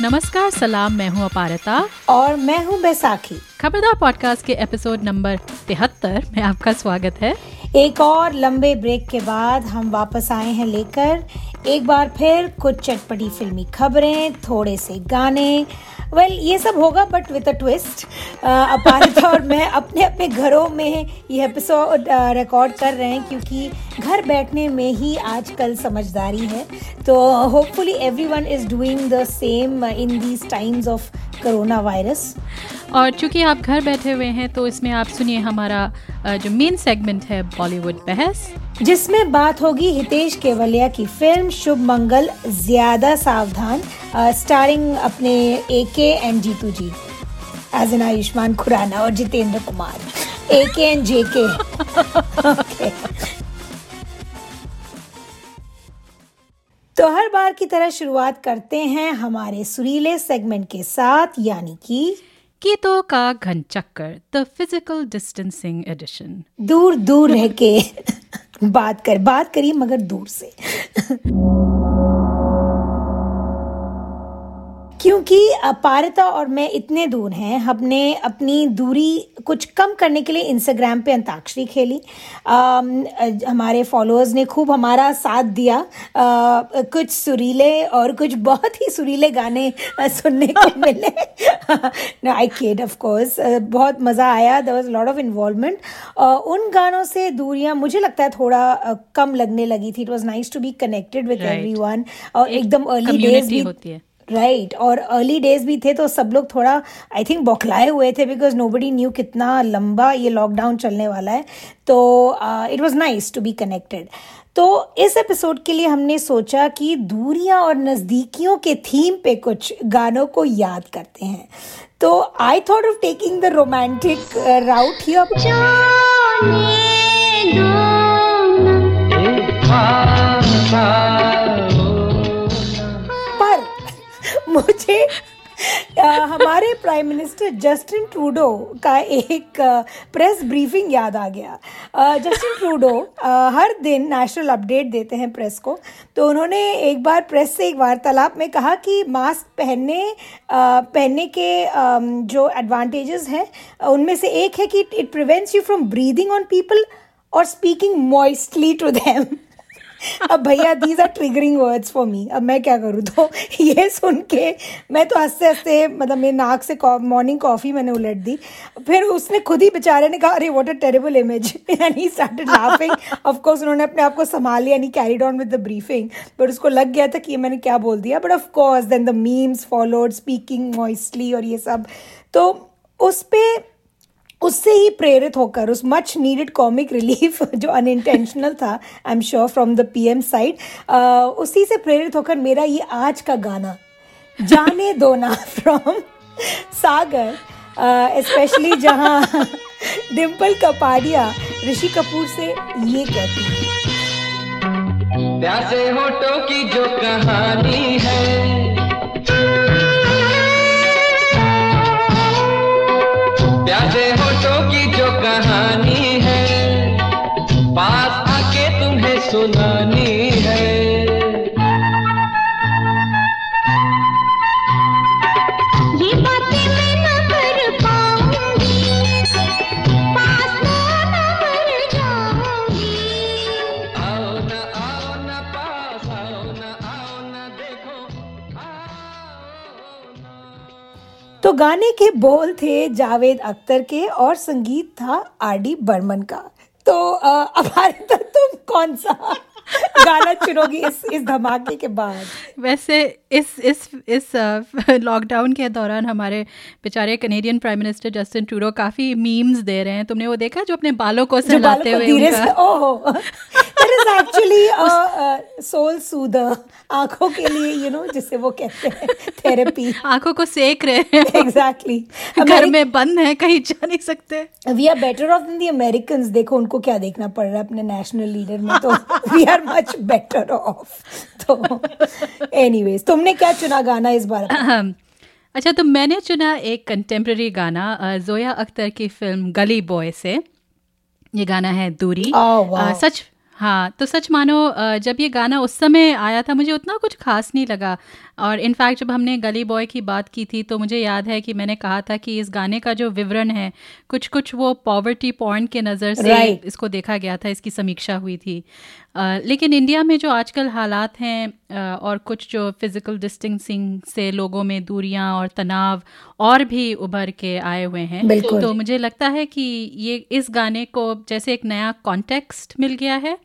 नमस्कार सलाम मैं हूँ अपारता। और मैं हूँ बैसाखी। खबरदार पॉडकास्ट के एपिसोड नंबर तिहत्तर में आपका स्वागत है। एक और लंबे ब्रेक के बाद हम वापस आए हैं लेकर। एक बार फिर कुछ चटपटी फिल्मी खबरें थोड़े से गाने वेल well, ये सब होगा but with a twist Aparita और मैं अपने अपने घरों में ये एपिसोड रिकॉर्ड कर रहे हैं क्योंकि घर बैठने में ही आजकल समझदारी है। तो hopefully everyone is doing the same in these times of coronavirus और चूँकि आप घर बैठे हुए हैं तो इसमें आप सुनिए हमारा जो मेन सेगमेंट है बॉलीवुड बहस। जिसमें बात होगी हितेश केवलिया की फ़िल्म शुभ मंगल ज़्यादा सावधान स्टारिंग अपने A K and Jeetu ji as an Ayushmann Khurrana और जितेंद्र कुमार। ए के एंड जे के तो हर बार की तरह शुरुआत करते हैं हमारे सुरीले सेगमेंट के साथ यानी कि कीटो का घन चक्कर द फ़िज़िकल डिस्टेंसिंग एडिशन दूर दूर रह के। बात कर बात करिए मगर दूर से। क्योंकि पारिता और मैं इतने दूर हैं हमने अपनी दूरी कुछ कम करने के लिए इंस्टाग्राम पे अंताक्षरी खेली। आ, हमारे फॉलोअर्स ने खूब हमारा साथ दिया। आ, कुछ सुरीले और कुछ बहुत ही सुरीले गाने सुनने को मिले। आई केड ऑफ़ कोर्स बहुत मज़ा आया। There was lot of involvement उन गानों से दूरियाँ मुझे लगता है थोड़ा कम लगने लगी थी। It was nice to be connected with everyone और एकदम अर्ली डेज़ भी होती है। Right right. और अर्ली डेज़ भी थे तो सब लोग थोड़ा आई थिंक बौखलाए हुए थे बिकॉज़ नो बडी न्यू कितना लंबा ये लॉकडाउन चलने वाला है। तो it was nice to be connected तो इस एपिसोड के लिए हमने सोचा कि दूरियाँ और नज़दीकियों के थीम पे कुछ गानों को याद करते हैं। तो I thought of taking the romantic route here मुझे आ, हमारे प्राइम मिनिस्टर जस्टिन ट्रूडो का एक प्रेस ब्रीफिंग याद आ गया। जस्टिन ट्रूडो हर दिन नेशनल अपडेट देते हैं प्रेस को। तो उन्होंने एक बार प्रेस से एक वार्तालाप में कहा कि मास्क पहनने आ, पहनने के आ, जो एडवांटेजेस हैं उनमें से एक है कि it prevents you from breathing on people और स्पीकिंग मॉइस्टली टू देम अब भैया these are triggering words for me अब मैं क्या करूँ? तो ये सुन के मैं तो हँसते हँसते मतलब मेरे नाक से मॉर्निंग कॉफ़ी मैंने उलट दी। फिर उसने खुद ही बेचारे ने कहा, अरे what a terrible image he started laughing of course उन्होंने अपने आप को संभाल लिया नहीं carried on with the briefing but उसको लग गया था कि ये मैंने क्या बोल दिया। But of course then the memes followed speaking moistly और ये सब। तो उस पर उससे ही प्रेरित होकर, उस मच नीडेड कॉमिक रिलीफ जो अनइंटेंशनल था I am sure from the PM side उसी से प्रेरित होकर मेरा ये आज का गाना, जाने दो ना फ्रॉम सागर स्पेशली जहाँ डिम्पल कपाडिया, ऋषि कपूर से ये कहती है। प्यासे होटो की जो कहानी है प्यासे होटो की जो कहानी है पास आके तुम्हें सुनानी है। तो गाने के बोल थे जावेद अख्तर के और संगीत था आर डी बर्मन का। तो अब तो तुम कौन सा? गाना चुनोगी इस इस धमाके के बाद। वैसे इस इस इस लॉकडाउन के दौरान हमारे बेचारे Canadian prime minister Justin Trudeau काफ़ी मीम्स दे रहे हैं। तुमने वो देखा जो अपने बालों को सहलाते हुए एक्चुअली सोल सूदर आँखों के लिए यू नो जिसे वो कहते हैं थेरेपी आँखों को सेक रहे हैं। Exactly exactly. घर में बंद है कहीं जा नहीं सकते। We are better off the American देखो उनको क्या देखना पड़ रहा है अपने नेशनल लीडर में तो। We are much better off तो एनीवेज तुमने क्या चुना गाना इस बार? अच्छा तो मैंने चुना एक कंटेम्प्रेरी गाना जोया अख्तर की फ़िल्म गली बॉय से। ये गाना है दूरी। oh, wow. सच हाँ तो सच मानो जब ये गाना उस समय आया था मुझे उतना कुछ खास नहीं लगा। और इनफैक्ट जब हमने गली बॉय की बात की थी तो मुझे याद है कि मैंने कहा था कि इस गाने का जो विवरण है कुछ कुछ वो पॉवर्टी पॉइंट के नज़र से right. इसको देखा गया था इसकी समीक्षा हुई थी। लेकिन इंडिया में जो आजकल हालात हैं और कुछ जो फ़िज़िकल डिस्टेंसिंग से लोगों में दूरियाँ और तनाव और भी उभर के आए हुए हैं तो मुझे लगता है कि ये इस गाने को जैसे एक नया कॉन्टेक्स्ट मिल गया है।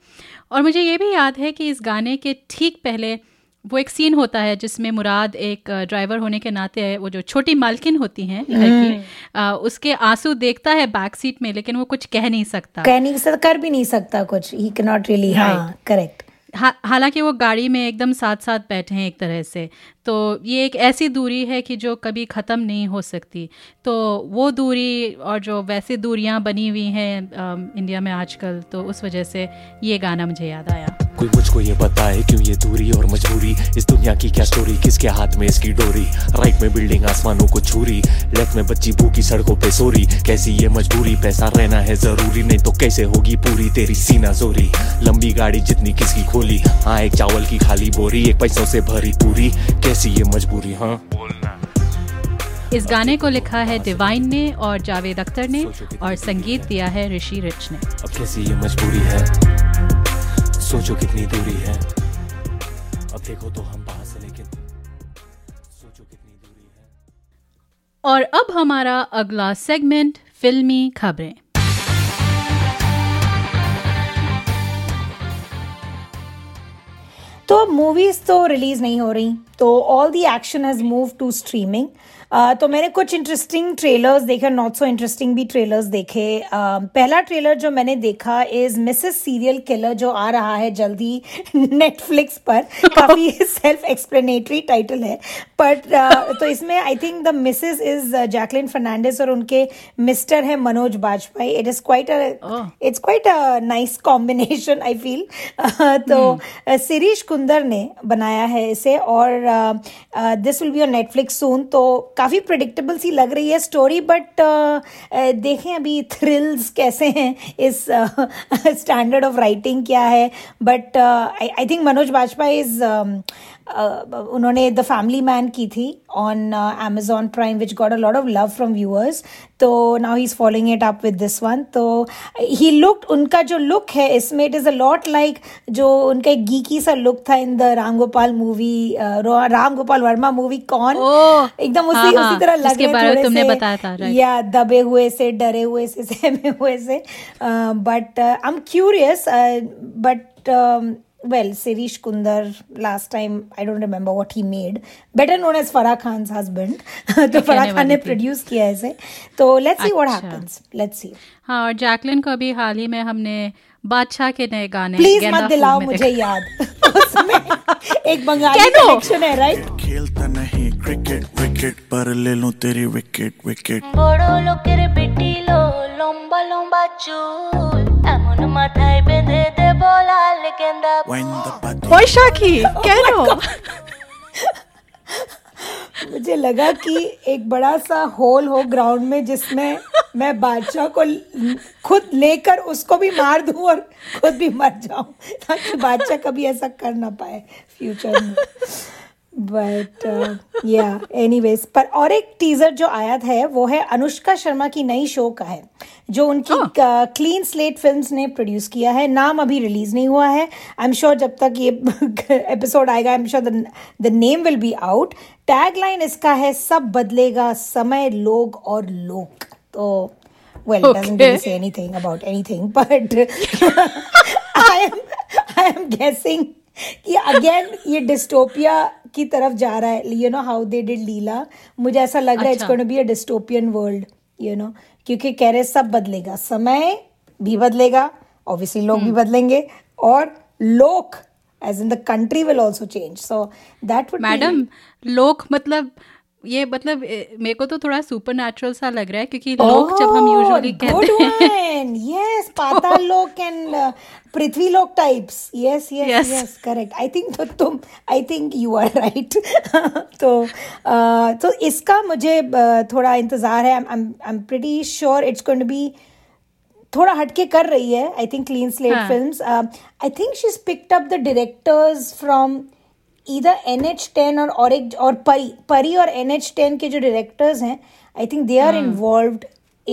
और मुझे ये भी याद है कि इस गाने के ठीक पहले वो एक सीन होता है जिसमें मुराद एक ड्राइवर होने के नाते है वो जो छोटी मालकिन होती हैं घर की हम्म। उसके आँसू देखता है बैक सीट में लेकिन वो कुछ कह नहीं सकता। कह नहीं सकता कर भी नहीं सकता कुछ। ही कैन नॉट रियली हाँ करेक्ट हालाँकि वो गाड़ी में एकदम साथ साथ बैठे हैं एक तरह से। तो ये एक ऐसी दूरी है कि जो कभी ख़त्म नहीं हो सकती। तो वो दूरी और जो वैसे दूरियाँ बनी हुई हैं इंडिया में आजकल तो उस वजह से ये गाना मुझे याद आया। कोई मुझको ये बताए क्यों ये दूरी और मजबूरी? इस दुनिया की क्या स्टोरी किसके हाथ में इसकी डोरी? राइट में बिल्डिंग आसमानों को छूरी। लेफ़्ट में बच्ची भूखी सड़कों पे सोरी। कैसी ये मजबूरी? पैसा रहना है ज़रूरी। नहीं तो कैसे होगी पूरी? तेरी सीना जोरी। लंबी गाड़ी जितनी किसकी खोली? हाँ एक चावल की खाली बोरी एक पैसों से भरी पूरी। कैसी ये मजबूरी हाँ? इस गाने को लिखा है डिवाइन ने और जावेद अख्तर ने और संगीत दिया है ऋषि रिच ने। अब कैसी ये मजबूरी है? सोचो कितनी दूरी है। अब देखो तो हम बाहर से लेकिन सोचो कितनी दूरी है। और अब हमारा अगला सेगमेंट फिल्मी खबरें। तो मूवीज़ तो रिलीज़ नहीं हो रही। तो all the action has move to streaming तो मैंने कुछ इंटरेस्टिंग ट्रेलर्स देखे नॉट सो इंटरेस्टिंग भी ट्रेलर्स देखे. Uh, पहला ट्रेलर जो मैंने देखा इज़ मिसेस सीरियल किलर जो आ रहा है जल्दी नेटफ्लिक्स पर. काफ़ी सेल्फ एक्सप्लेनेटरी टाइटल है. बट uh, तो इसमें I think the missus is Jacqueline Fernandez और उनके मिस्टर है Manoj Bajpayee. It is quite it's quite a nice combination I feel तो सिरीश hmm. कुंदर ने बनाया है इसे और this will be on Netflix soon तो काफ़ी प्रडिक्टेबल सी लग रही है स्टोरी बट देखें अभी थ्रिल्स कैसे हैं इस स्टैंडर्ड ऑफ़ राइटिंग क्या है. But I think Manoj Bajpayee is उन्होंने द फैमिली मैन की थी on Amazon Prime which got a lot of love from viewers तो now he is following it up with this one तो he look उनका जो look है इसमें it is a lot like जो उनका एक गीकी सा लुक था in the Ram Gopal movie Ram Gopal Varma movie कौन? एकदम उसी हाँ, हाँ, उसी तरह लग रहे तुमने बताया था या दबे हुए से डरे हुए से सहमे हुए से। But I am curious but well, Sirish Kundar, last time, I don't remember what he made. Better known as Farah Khan's husband. तो फराह खान ने प्रोड्यूस किया है इसे। तो let's see what happens let's see हाँ और जैकलिन को अभी हाल ही में हमने बादशाह के नए गाने प्लीज़ मत दिलाओ मुझे याद। एक बंगाली कलेक्शन है राइट खेलता नहीं क्रिकेट विकेट पर ले लो तेरी विकेट विकेट बड़ो लोकेर बेटी लो लंबा लंबा चूल। वैशाखी oh कह लो मुझे लगा कि एक बड़ा सा होल हो ग्राउंड में जिसमें मैं बादशाह को खुद लेकर उसको भी मार दूँ और खुद भी मर जाऊँ ताकि बादशाह कभी ऐसा कर ना पाए फ्यूचर में। बट या एनीवेज पर और एक टीजर जो आया है वो है अनुष्का शर्मा की नई शो का है जो उनकी क्लीन स्लेट फिल्म्स ने प्रोड्यूस किया है। नाम अभी रिलीज़ नहीं हुआ है। आई एम श्योर जब तक ये एपिसोड आएगा I am sure the name will be out tag line इसका है सब बदलेगा समय लोग और लोक. तो well okay. doesn't really say anything about anything but i am i am guessing कि अगेन ये डिस्टोपिया की तरफ़ जा रहा है। You know how they did Leela मुझे ऐसा लग रहा है it's going to be a dystopian world you know क्योंकि कह रहे सब बदलेगा। समय भी बदलेगा ऑब्वियसली लोग भी hmm. बदलेंगे और लोक as in the country will also change so that would madam लोक मतलब ये मतलब मेरे को तो थोड़ा सुपर नेचुरल सा लग रहा है क्योंकि oh, जब हम यूजुअली कहते हैं। यस पाताल लोक एंड पृथ्वी लोक types yes yes yes correct I think तो तुम I think you are right तो uh, तो इसका मुझे uh, थोड़ा इंतज़ार है. I am pretty sure it's going to be थोड़ा हटके कर रही है I think clean slate. Film I think she picked up the directors from इधर एन एच टेन और और एक और परी परी और एन एच टेन के जो डायरेक्टर्स हैं I think they are involve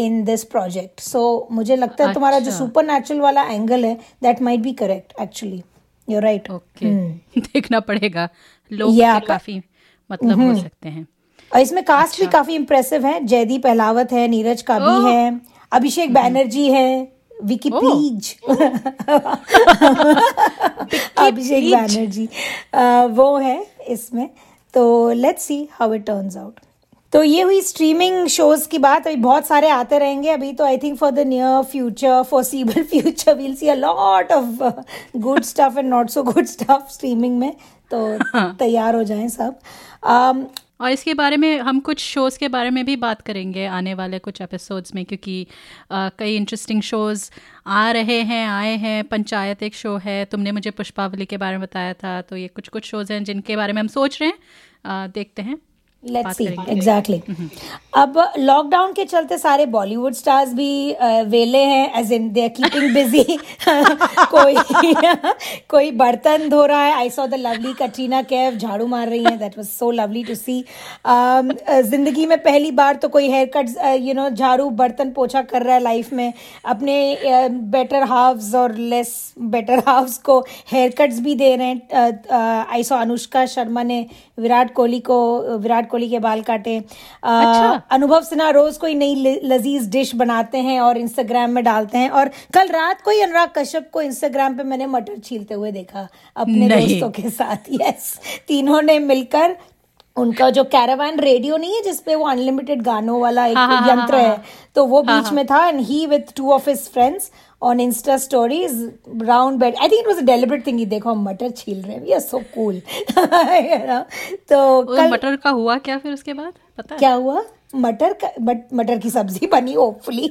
in this project so मुझे लगता है तुम्हारा जो अच्छा। सुपर नेचुरल वाला एंगल है that might be correct actually you right okay देखना पड़ेगा। लोग. Yeah, Hmm. काफ़ी मतलब हो सकते हैं। और इसमें कास्ट अच्छा। भी काफ़ी इम्प्रेसिव है। जयदीप अहलावत है नीरज काबी ओह। है अभिषेक बैनर्जी है विकी। प्लीज़ अभिषेक बैनर्जी। वो है इसमें। तो let's see how it turns out तो ये हुई स्ट्रीमिंग शोज़ की बात। अभी बहुत सारे आते रहेंगे। अभी तो I think for the near future foreseeable future will see a lot of good stuff and not so good stuff streaming में। तो हाँ। तैयार हो जाएँ सब। Um, और इसके बारे में हम कुछ शोज़ के बारे में भी बात करेंगे आने वाले कुछ एपिसोड्स में क्योंकि अ, कई इंटरेस्टिंग शोज़ आ रहे हैं आए हैं। पंचायत एक शो है। तुमने मुझे पुष्पावली के बारे में बताया था तो ये कुछ कुछ शोज़ हैं जिनके बारे में हम सोच रहे हैं। अ, देखते हैं। लेट्स सी एग्जैक्टली अब लॉकडाउन के चलते सारे बॉलीवुड स्टार्स भी वेले हैं as in they are keeping busy कोई कोई बर्तन धो रहा है। I saw the lovely Katrina Kaif झाड़ू मार रही हैं। That was so lovely to see ज़िंदगी में पहली बार तो कोई हेयर कट यू नो झाड़ू बर्तन पोछा कर रहा है लाइफ में। अपने बेटर हाफ्स और लेस बेटर हाफ्स को हेयर कट्स भी दे रहे हैं। आई सॉ अनुष्का शर्मा ने विराट कोहली को विराट कोहली के बाल काटे अच्छा। अनुभव सिन्हा रोज कोई नई लजीज डिश बनाते हैं और इंस्टाग्राम में डालते हैं और कल रात को ही अनुराग कश्यप को इंस्टाग्राम पे मैंने मटर छीलते हुए देखा अपने दोस्तों के साथ यस तीनों ने मिलकर उनका जो कैरावान रेडियो नहीं है जिसपे वो अनलिमिटेड गानों वाला एक हाँ, हाँ, हाँ, यंत्र हाँ, है हाँ। तो वो बीच। में था and he with two of his friends on insta stories round bed I think it was a deliberate thing देखो हम मटर छील रहे हैं। सो कूल तो कल मटर का हुआ क्या फिर उसके बाद? पता है? क्या हुआ? मटर का बट मटर की सब्ज़ी बनी hopefully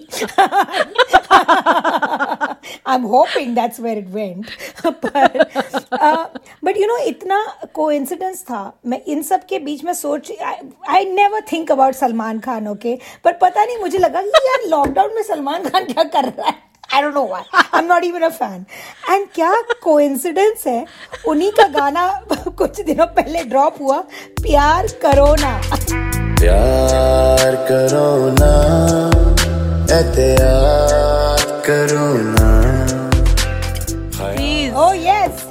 I am hoping that's where it went but you know इतना कोइंसिडेंस था। मैं इन सब के बीच में सोच I never think about Salman Khan okay पर पता नहीं मुझे लगा कि यार लॉकडाउन में सलमान खान क्या कर रहा है? I don't know why I am not even a fan and क्या कोइंसिडेंस है? उन्हीं का गाना कुछ दिनों पहले ड्रॉप हुआ प्यार करो ना प्यार करो ना एहतियात करो ना प्लीज़ ओ यस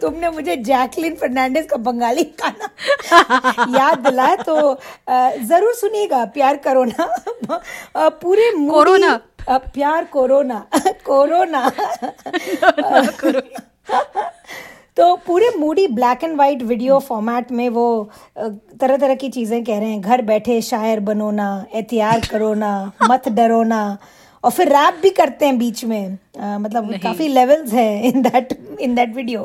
तुमने मुझे जैकलिन फर्नांडिस का बंगाली गाना याद दिलाया तो ज़रूर सुनिएगा प्यार करो ना पूरे कोरोना। अ, प्यार कोरोना कोरोना। तो पूरे moody black and white video format में वो तरह तरह की चीज़ें कह रहे हैं। घर बैठे शायर बनो ना एहतियार करो ना मत डरो ना और फिर रैप भी करते हैं बीच में। अ, मतलब काफ़ी लेवल्स हैं in that in that video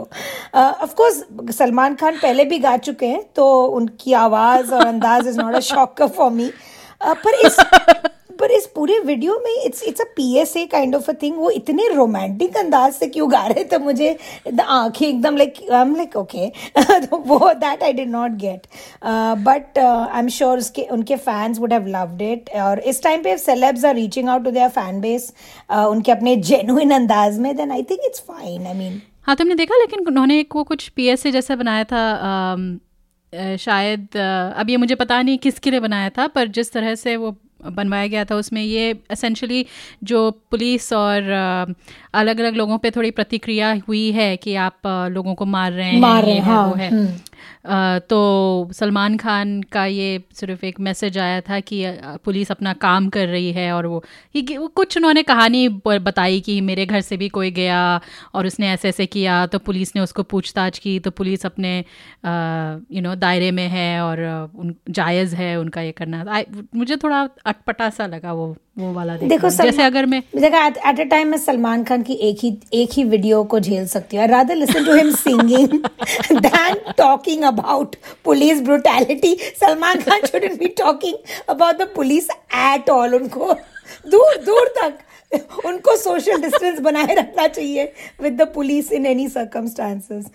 of course Salman Khan पहले भी गा चुके हैं तो उनकी आवाज़ और अंदाज is not a shocker for me पर इस पर इस पूरे वीडियो में it's it's a PSA kind of a thing वो इतने रोमांटिक अंदाज से क्यों गा रहे थे मुझे? आँखें एकदम like I am like okay तो वो that I did not get but I am sure उसके उनके fans would have loved it और इस टाइम पे celebs are reaching out to their fan base उनके अपने जेन्युइन अंदाज में then I think it's fine I mean हाँ तुमने देखा लेकिन उन्होंने एक वो कुछ पीएसए जैसा बनाया था अम, अ, शायद अ, अब ये मुझे पता नहीं किसके लिए बनाया था पर जिस तरह से वो बनवाया गया था उसमें ये असेंशली जो पुलिस और अलग अलग लोगों पे थोड़ी प्रतिक्रिया हुई है कि आप लोगों को मार रहे हैं मार रहे हैं, है, वो है अ, तो सलमान खान का ये सिर्फ़ एक मैसेज आया था कि पुलिस अपना काम कर रही है और वो ये वो कुछ उन्होंने कहानी बताई कि मेरे घर से भी कोई गया और उसने ऐसे ऐसे किया तो पुलिस ने उसको पूछताछ की तो पुलिस अपने यू नो दायरे में है और उन जायज़ है उनका ये करना I- मुझे थोड़ा अटपटा सा लगा वो वो वाला। देखो जैसे अगर मैं देखो एट अ टाइम मैं सलमान खान की एक ही एक ही वीडियो को झेल सकती हूँ rather listen to him singing than talking about police brutality Salman Khan shouldn't be talking about the police at all उनको दूर दूर तक उनको सोशल डिस्टेंस बनाए रखना चाहिए with the police in any circumstances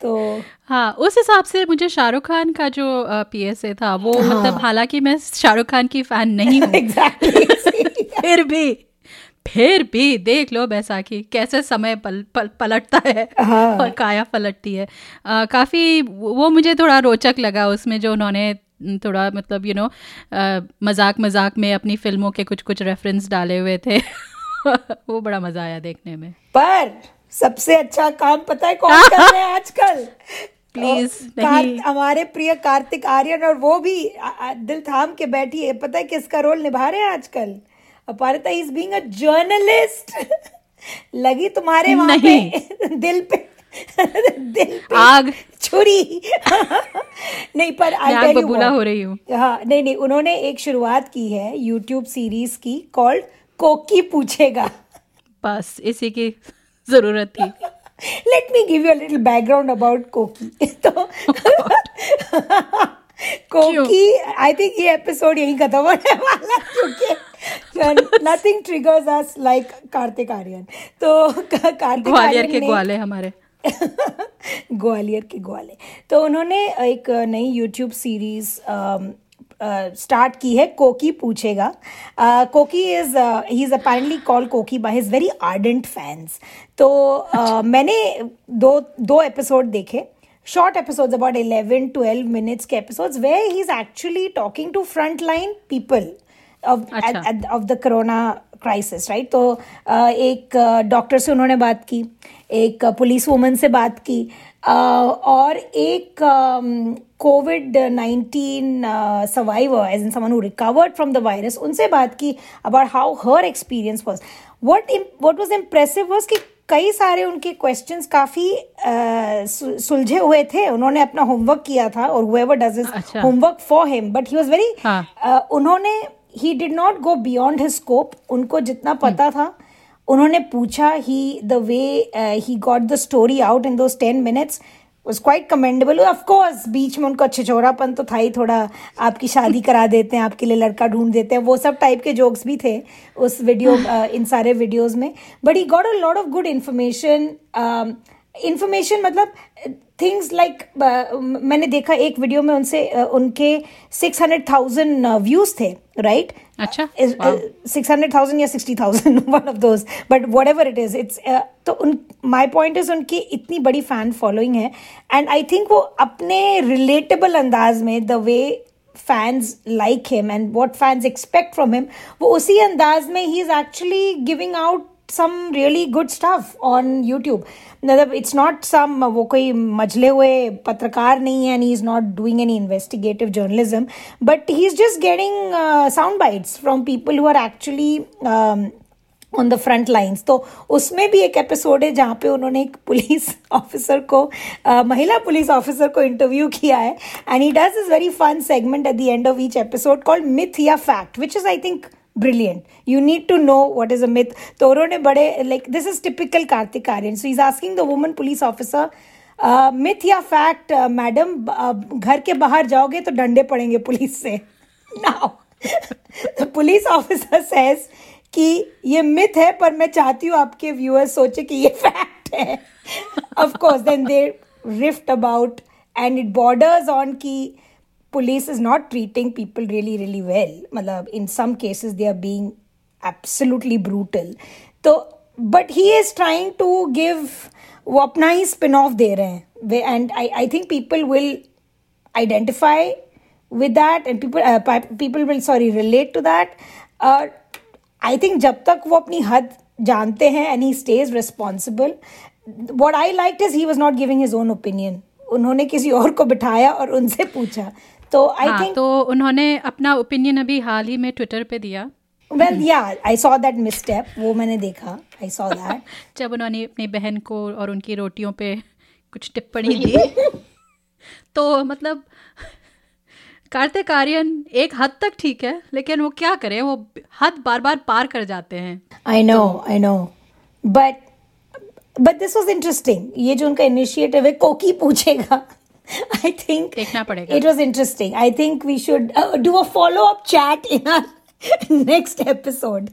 तो हाँ उस हिसाब से मुझे शाहरुख खान का जो पी एस ए था वो हाँ. मतलब हालाँकि मैं शाहरुख खान की फ़ैन नहीं हूँ। एग्जैक्टली फिर भी फिर भी देख लो बैसाखी कैसे समय पल, पल पलटता है हाँ। और काया पलटती है। आ, काफ़ी वो मुझे थोड़ा रोचक लगा उसमें जो उन्होंने थोड़ा मतलब यू नो मज़ाक मज़ाक में अपनी फ़िल्मों के कुछ कुछ रेफरेंस डाले हुए थे। वो बड़ा मज़ा आया देखने में। पर सबसे अच्छा काम पता है कौन कर रहे हैं आजकल? प्लीज़ हमारे प्रिय कार्तिक आर्यन और वो भी दिल थाम के बैठी है पता है किसका रोल निभा रहे हैं आजकल? Aparita is being a journalist लगी तुम्हारे वहाँ पे दिल पे दिल पे आग। छुरी। नहीं पर आई बबूला हो रही हूँ। हाँ नहीं नहीं उन्होंने एक शुरुआत की है यूट्यूब सीरीज़ की कॉल्ड कोकी पूछेगा। बस इसी की ज़रूरत थी। Let me give you little background about Koki. तो कोकी आई थिंक ये एपिसोड यही खत्म होने वाला क्योंकि nothing triggers us like Kartik Aaryan तो कार्तिक ग्वालियर आर्यन के ग्वाले हमारे। ग्वालियर के ग्वाले। तो उन्होंने एक नई यूट्यूब सीरीज़ स्टार्ट की है कोकी पूछेगा। Koki is he is apparently call Koki by his very ardent fans तो uh, मैंने दो दो एपिसोड देखे। शॉर्ट एपिसोड्स अबाउट 11 12 मिनट्स के episodes where he is actually talking to of the corona crisis right? तो एक डॉक्टर से उन्होंने बात की एक पुलिस वुमन से बात की और एक covid nineteen survivor as in someone who recovered from the virus उनसे बात की about how her experience was what what was impressive was कि कई सारे उनके क्वेश्चंस काफ़ी सुलझे हुए थे। उन्होंने अपना होमवर्क किया था और whoever does his homework for him but he was very हाँ। uh, उन्होंने he did not go beyond his scope उनको जितना पता था उन्होंने पूछा ही the way he got the story out in those ten minutes was quite commendable. Of course बीच में उनका छिछोरापन तो था ही थोड़ा आपकी शादी करा देते हैं आपके लिए लड़का ढूंढ देते हैं वो सब टाइप के जोक्स भी थे उस वीडियो इन सारे वीडियोज़ में. But he got a lot of good information information मतलब थिंग्स लाइक मैंने देखा एक वीडियो में उनसे uh, उनके सिक्स हंड्रेड थाउज़ेंड व्यूज़ थे राइट अच्छा सिक्स हंड्रेड थाउज़ेंड या sixty thousand one of those but whatever it is it's तो उन माई पॉइंट इज़ उनकी इतनी बड़ी फ़ैन फॉलोइंग है एंड आई थिंक वो अपने रिलेटेबल अंदाज में the way fans like him and what fans expect from him वो उसी अंदाज में he is actually giving out some really good stuff on YouTube. मतलब it's not some वो कोई मजले हुए पत्रकार नहीं है and he's not doing any investigative journalism but he's just getting uh, sound bites from people who are actually um, on the front lines तो उसमें भी एक एपिसोड है जहाँ पे उन्होंने एक पुलिस ऑफिसर को uh, महिला पुलिस ऑफिसर को इंटरव्यू किया है and he does is very fun segment at the end of each episode called myth या fact which is I think brilliant you need to know what is a myth तो उन्होंने बड़े like this is typical Kartik Aaryan so he's asking the woman police officer uh, myth या fact uh, madam uh, घर के बाहर जाओगे तो डंडे पड़ेंगे पुलिस से now the police officer says कि ये मिथ है पर मैं चाहती हूँ आपके व्यूअर्स सोचे कि ये फैक्ट है of course then they rift about and it borders on की police is not treating people really really well मतलब in some cases they are being absolutely brutal तो but he is trying to give वो अपना ही spin off दे रहे हैं and I I think people will identify with that and people people will sorry relate to that I think जब तक वो अपनी हद जानते हैं and he stage responsible what I like is he was not giving his own opinion उन्होंने किसी और को बिठाया और उनसे पूछा तो आई हाँ थिंक तो उन्होंने अपना ओपिनियन अभी हाल ही में ट्विटर पे दिया। वेल या आई सॉ दैट मिसस्टेप वो मैंने देखा आई सॉ दैट जब उन्होंने अपनी बहन को और उनकी रोटियों पे कुछ टिप्पणी दी। तो मतलब कार्तिक आर्यन एक हद तक ठीक है लेकिन वो क्या करें वो हद बार बार पार कर जाते हैं। I know I know but but this was interesting ये जो उनका इनिशिएटिव है कोकी पूछेगा। आई थिंक देखना पड़ेगा। It was interesting I think we should do a follow up chat in our next episode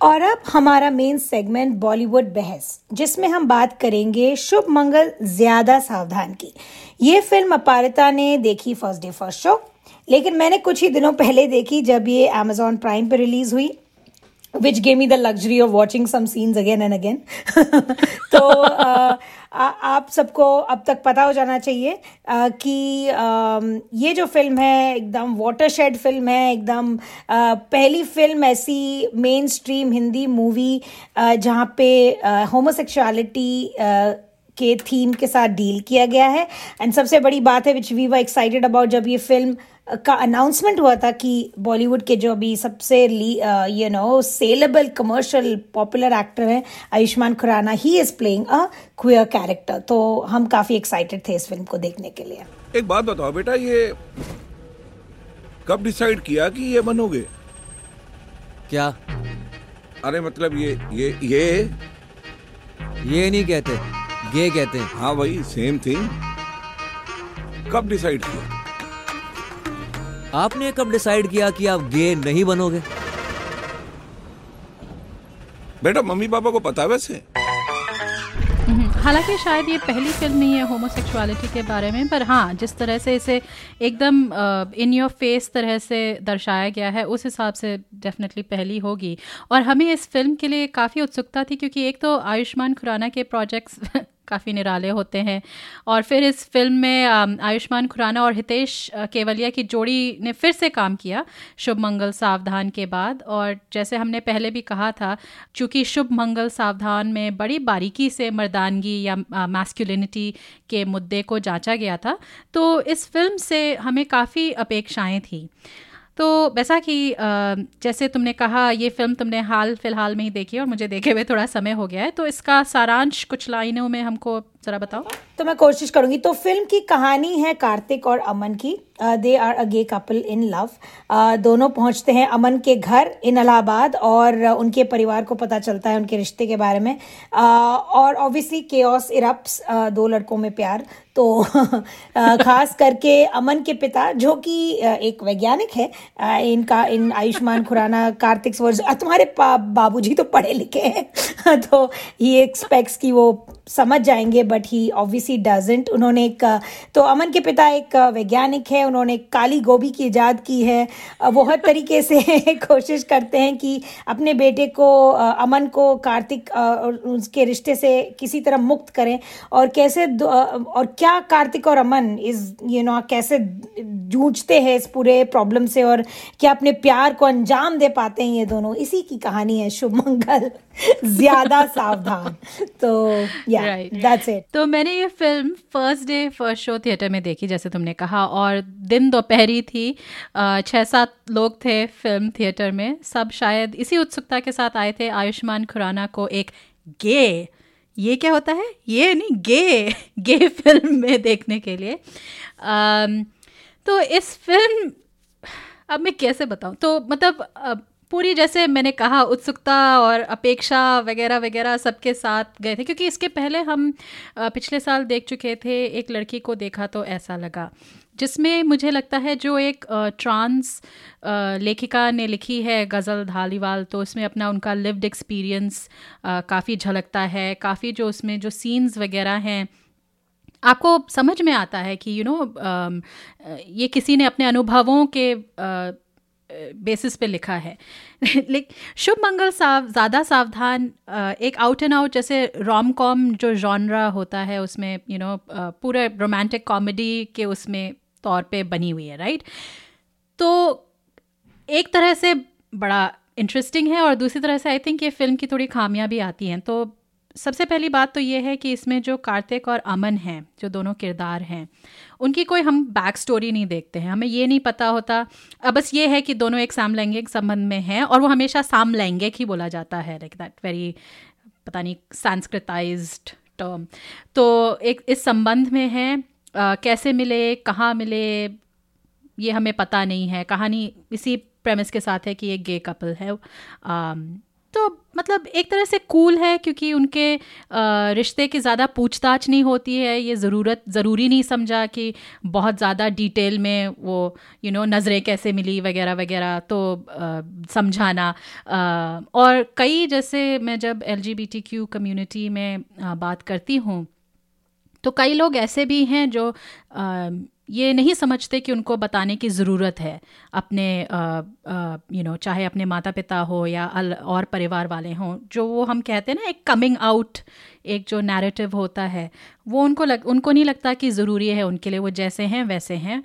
और अब हमारा मेन सेगमेंट बॉलीवुड बहस जिसमें हम बात करेंगे शुभ मंगल ज़्यादा सावधान की। ये फ़िल्म अपारिता ने देखी फ़र्स्ट डे फ़र्स्ट शो लेकिन मैंने कुछ ही दिनों पहले देखी जब ये अमेजोन प्राइम पे रिलीज़ हुई which gave me the luxury of watching some scenes again and again तो आ, आ, आप सबको अब तक पता हो जाना चाहिए आ, कि आ, ये जो फ़िल्म है एकदम वाटरशेड फ़िल्म है एकदम पहली फ़िल्म ऐसी मेन स्ट्रीम हिंदी मूवी जहाँ पे होमोसेक्सुअलिटी के थीम के साथ डील किया गया है. एंड सबसे बड़ी बात है which we were excited about जब ये फ़िल्म का अनाउंसमेंट हुआ था कि बॉलीवुड के जो अभी सबसे you know sellable commercial popular actor हैं Ayushmann Khurrana he is playing a queer character तो हम काफ़ी एक्साइटेड थे इस फ़िल्म को देखने के लिए। एक बात बताओ बेटा ये कब डिसाइड किया कि ये बनोगे? क्या? अरे मतलब ये ये ये? ये नहीं कहते ये कहते। हैं हाँ भाई सेम थिंग कब डिसाइड किया? आपने कब डिसाइड किया कि आप गे नहीं बनोगे? बेटा मम्मी पापा को पता वैसे? हम्म, हालाँकि शायद ये पहली फ़िल्म नहीं है होमोसेक्सुअलिटी के बारे में पर हाँ जिस तरह से इसे एकदम इन योर फेस तरह से दर्शाया गया है उस हिसाब से डेफिनेटली पहली होगी। और हमें इस फ़िल्म के लिए काफ़ी उत्सुकता थी क्योंकि एक तो आयुष्मान खुराना के प्रोजेक्ट्स काफ़ी निराले होते हैं। और फिर इस फ़िल्म में आयुष्मान खुराना और हितेश केवलिया की जोड़ी ने फिर से काम किया शुभ मंगल सावधान के बाद। और जैसे हमने पहले भी कहा था, चूँकि शुभ मंगल सावधान में बड़ी बारीकी से मर्दानगी या मैस्कुलिनिटी के मुद्दे को जांचा गया था तो इस फ़िल्म से हमें काफ़ी अपेक्षाएँ थी। तो वैसा कि जैसे तुमने कहा, ये फ़िल्म तुमने हाल फ़िलहाल में ही देखी और मुझे देखे हुए थोड़ा समय हो गया है तो इसका सारांश कुछ लाइनों में हमको जरा बताओ। तो मैं कोशिश करूँगी। तो फ़िल्म की कहानी है कार्तिक और अमन की। They are a gay couple in love दोनों पहुँचते हैं अमन के घर इन इलाहाबाद और uh, उनके परिवार को पता चलता है उनके रिश्ते के बारे में। uh, और ऑब्वियसली केओस इरप्स दो लड़कों में प्यार। तो uh, खास करके अमन के पिता जो कि एक वैज्ञानिक है इनका इन आयुष्मान खुराना कार्तिक तुम्हारे बाबूजी तो पढ़े लिखे हैं। तो ही एक्सपेक्ट्स कि वो समझ जाएँगे बट ही ऑब्वियसली डजेंट उन्होंने एक तो अमन के पिता एक वैज्ञानिक है, उन्होंने काली गोभी की ईजाद की है। वो हर तरीके से कोशिश करते हैं कि अपने बेटे को, अमन को कार्तिक और उसके रिश्ते से किसी तरह मुक्त करें। और कैसे और क्या कार्तिक और अमन इस यू नो कैसे जूझते हैं इस पूरे प्रॉब्लम से और क्या अपने प्यार को अंजाम दे पाते हैं ये दोनों? इसी की कहानी है शुभ मंगल ज़्यादा सावधान। तो या दैट्स इट तो मैंने ये film first day first show theatre में देखी जैसे तुमने कहा और दिन दोपहरी थी छः सात लोग थे फ़िल्म थिएटर में। सब शायद इसी उत्सुकता के साथ आए थे आयुष्मान खुराना को एक गे ये क्या होता है? ये नहीं गे गे फ़िल्म में देखने के लिए। आ, तो इस फ़िल्म अब मैं कैसे बताऊँ? तो मतलब पूरी जैसे मैंने कहा उत्सुकता और अपेक्षा वगैरह वगैरह सबके साथ गए थे क्योंकि इसके पहले हम पिछले साल देख चुके थे एक लड़की को देखा तो ऐसा लगा जिसमें मुझे लगता है जो एक ट्रांस लेखिका ने लिखी है गज़ल धालीवाल तो उसमें अपना उनका लिव्ड एक्सपीरियंस काफ़ी झलकता है काफ़ी जो उसमें जो सीन्स वगैरह हैं आपको समझ में आता है कि यू you नो know, ये किसी ने अपने अनुभवों के बेसिस पे लिखा है। लेकिन शुभ मंगल साव ज़्यादा सावधान एक आउट एंड आउट जैसे रोम कॉम जो जॉनरा होता है उसमें यू you नो know, पूरे रोमांटिक कॉमेडी के उसमें तौर पे बनी हुई है राइट तो एक तरह से बड़ा इंटरेस्टिंग है और दूसरी तरह से आई थिंक ये फ़िल्म की थोड़ी खामियाँ भी आती हैं। तो सबसे पहली बात तो ये है कि इसमें जो कार्तिक और अमन हैं, जो दोनों किरदार हैं, उनकी कोई हम बैक स्टोरी नहीं देखते हैं। हमें ये नहीं पता होता। अब बस ये है कि दोनों एक सामलैंगिक संबंध में हैं और वो हमेशा सामलैंगिक ही बोला जाता है लाइक दैट वेरी पता नहीं संस्कृताइज टर्म तो एक, इस संबंध में है कैसे मिले, कहाँ मिले, ये हमें पता नहीं है। कहानी इसी प्रेमिस के साथ है कि एक गे कपल है तो मतलब एक तरह से कूल है क्योंकि उनके रिश्ते की ज़्यादा पूछताछ नहीं होती है, ये ज़रूरत, ज़रूरी नहीं समझा कि बहुत ज़्यादा डिटेल में वो यू नो नज़रें कैसे मिली वगैरह वगैरह तो समझाना। और कई जैसे मैं जब L G B T Q community में बात करती हूँ तो कई लोग ऐसे भी हैं जो ये नहीं समझते कि उनको बताने की ज़रूरत है अपने यू नो चाहे अपने माता पिता हो या अल, और परिवार वाले हों, जो वो हम कहते हैं ना, एक कमिंग आउट एक जो नैरेटिव होता है, वो उनको लग, उनको नहीं लगता कि ज़रूरी है उनके लिए, वो जैसे हैं, वैसे हैं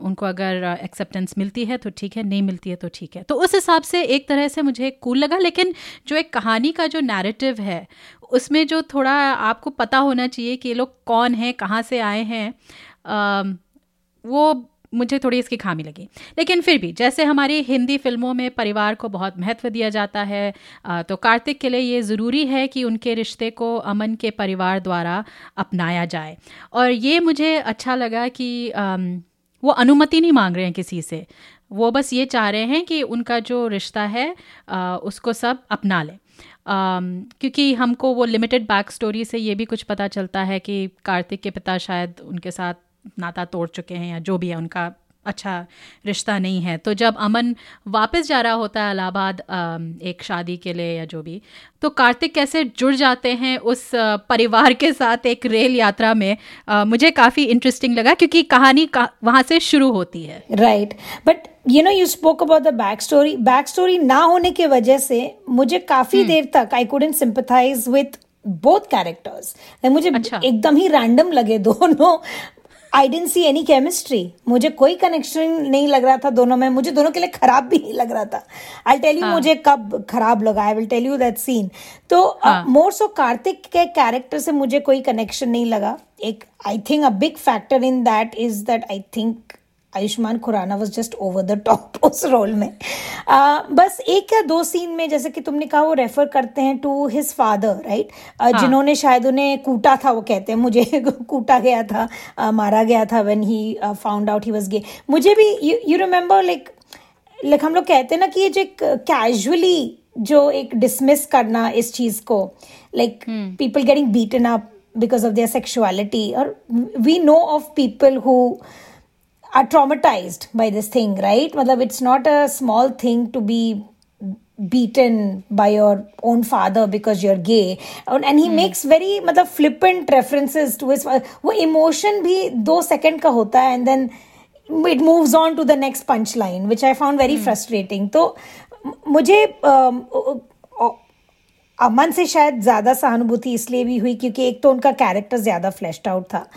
उनको अगर एक्सेप्टेंस मिलती है तो ठीक है, नहीं मिलती है तो ठीक है। तो उस हिसाब से एक तरह से मुझे कूल लगा, लेकिन जो एक कहानी का जो नैरेटिव है, उसमें जो थोड़ा आपको पता होना चाहिए कि ये लोग कौन हैं, कहाँ से आए हैं वो मुझे थोड़ी इसकी खामी लगी। लेकिन फिर भी जैसे हमारी हिंदी फ़िल्मों में परिवार को बहुत महत्व दिया जाता है तो कार्तिक के लिए ये ज़रूरी है कि उनके रिश्ते को अमन के परिवार द्वारा अपनाया जाए। और ये मुझे अच्छा लगा कि वो अनुमति नहीं मांग रहे हैं किसी से। वो बस ये चाह रहे हैं कि उनका जो रिश्ता है उसको सब अपना लें। Um, क्योंकि हमको वो लिमिटेड बैक स्टोरी से ये भी कुछ पता चलता है कि कार्तिक के पिता शायद उनके साथ नाता तोड़ चुके हैं या जो भी है उनका अच्छा रिश्ता नहीं है। तो जब अमन वापस जा रहा होता है इलाहाबाद एक शादी के लिए या जो भी तो कार्तिक कैसे जुड़ जाते हैं उस परिवार के साथ एक रेल यात्रा में? आ, मुझे काफ़ी इंटरेस्टिंग लगा क्योंकि कहानी का, वहाँ से शुरू होती है। Right but you know you spoke about the back story back story ना होने की वजह से मुझे काफ़ी हम्म। देर तक I couldn't sympathise with both characters मुझे अच्छा. एकदम ही रैंडम लगे दोनों। I didn't see any chemistry मुझे कोई कनेक्शन नहीं लग रहा था दोनों में। मुझे दोनों के लिए खराब भी नहीं लग रहा था। आई टेल यू मुझे कब खराब लगा। I will tell you that scene तो मोर सो कार्तिक के कैरेक्टर से मुझे कोई कनेक्शन नहीं लगा। एक I think a big factor in that is that I think Ayushmann Khurrana was just over the top उस रोल में। आ, बस एक या दो सीन में जैसे कि तुमने कहा वो रेफर करते हैं टू हिज फादर राइट जिन्होंने शायद उन्हें कूटा था वो कहते हैं मुझे कूटा गया था आ, मारा गया था when he found out he was gay मुझे भी यू रिमेम्बर लाइक लाइक हम लोग कहते हैं ना कि ये जो एक कैजुअली जो एक डिसमिस करना इस चीज़ को like people getting beaten up because of their sexuality और we know of people who are traumatized by this thing, right? Matlab, it's not a small thing to be beaten by your own father because you're gay and, and he hmm. makes very matlab, flippant references to his वो emotion भी दो second का होता है and then it moves on to the next punchline which I found very hmm. frustrating तो मुझे अमन से शायद ज्यादा सहानुभूति इसलिए भी हुई क्योंकि एक तो उनका कैरेक्टर ज्यादा फ्लैश्ड आउट था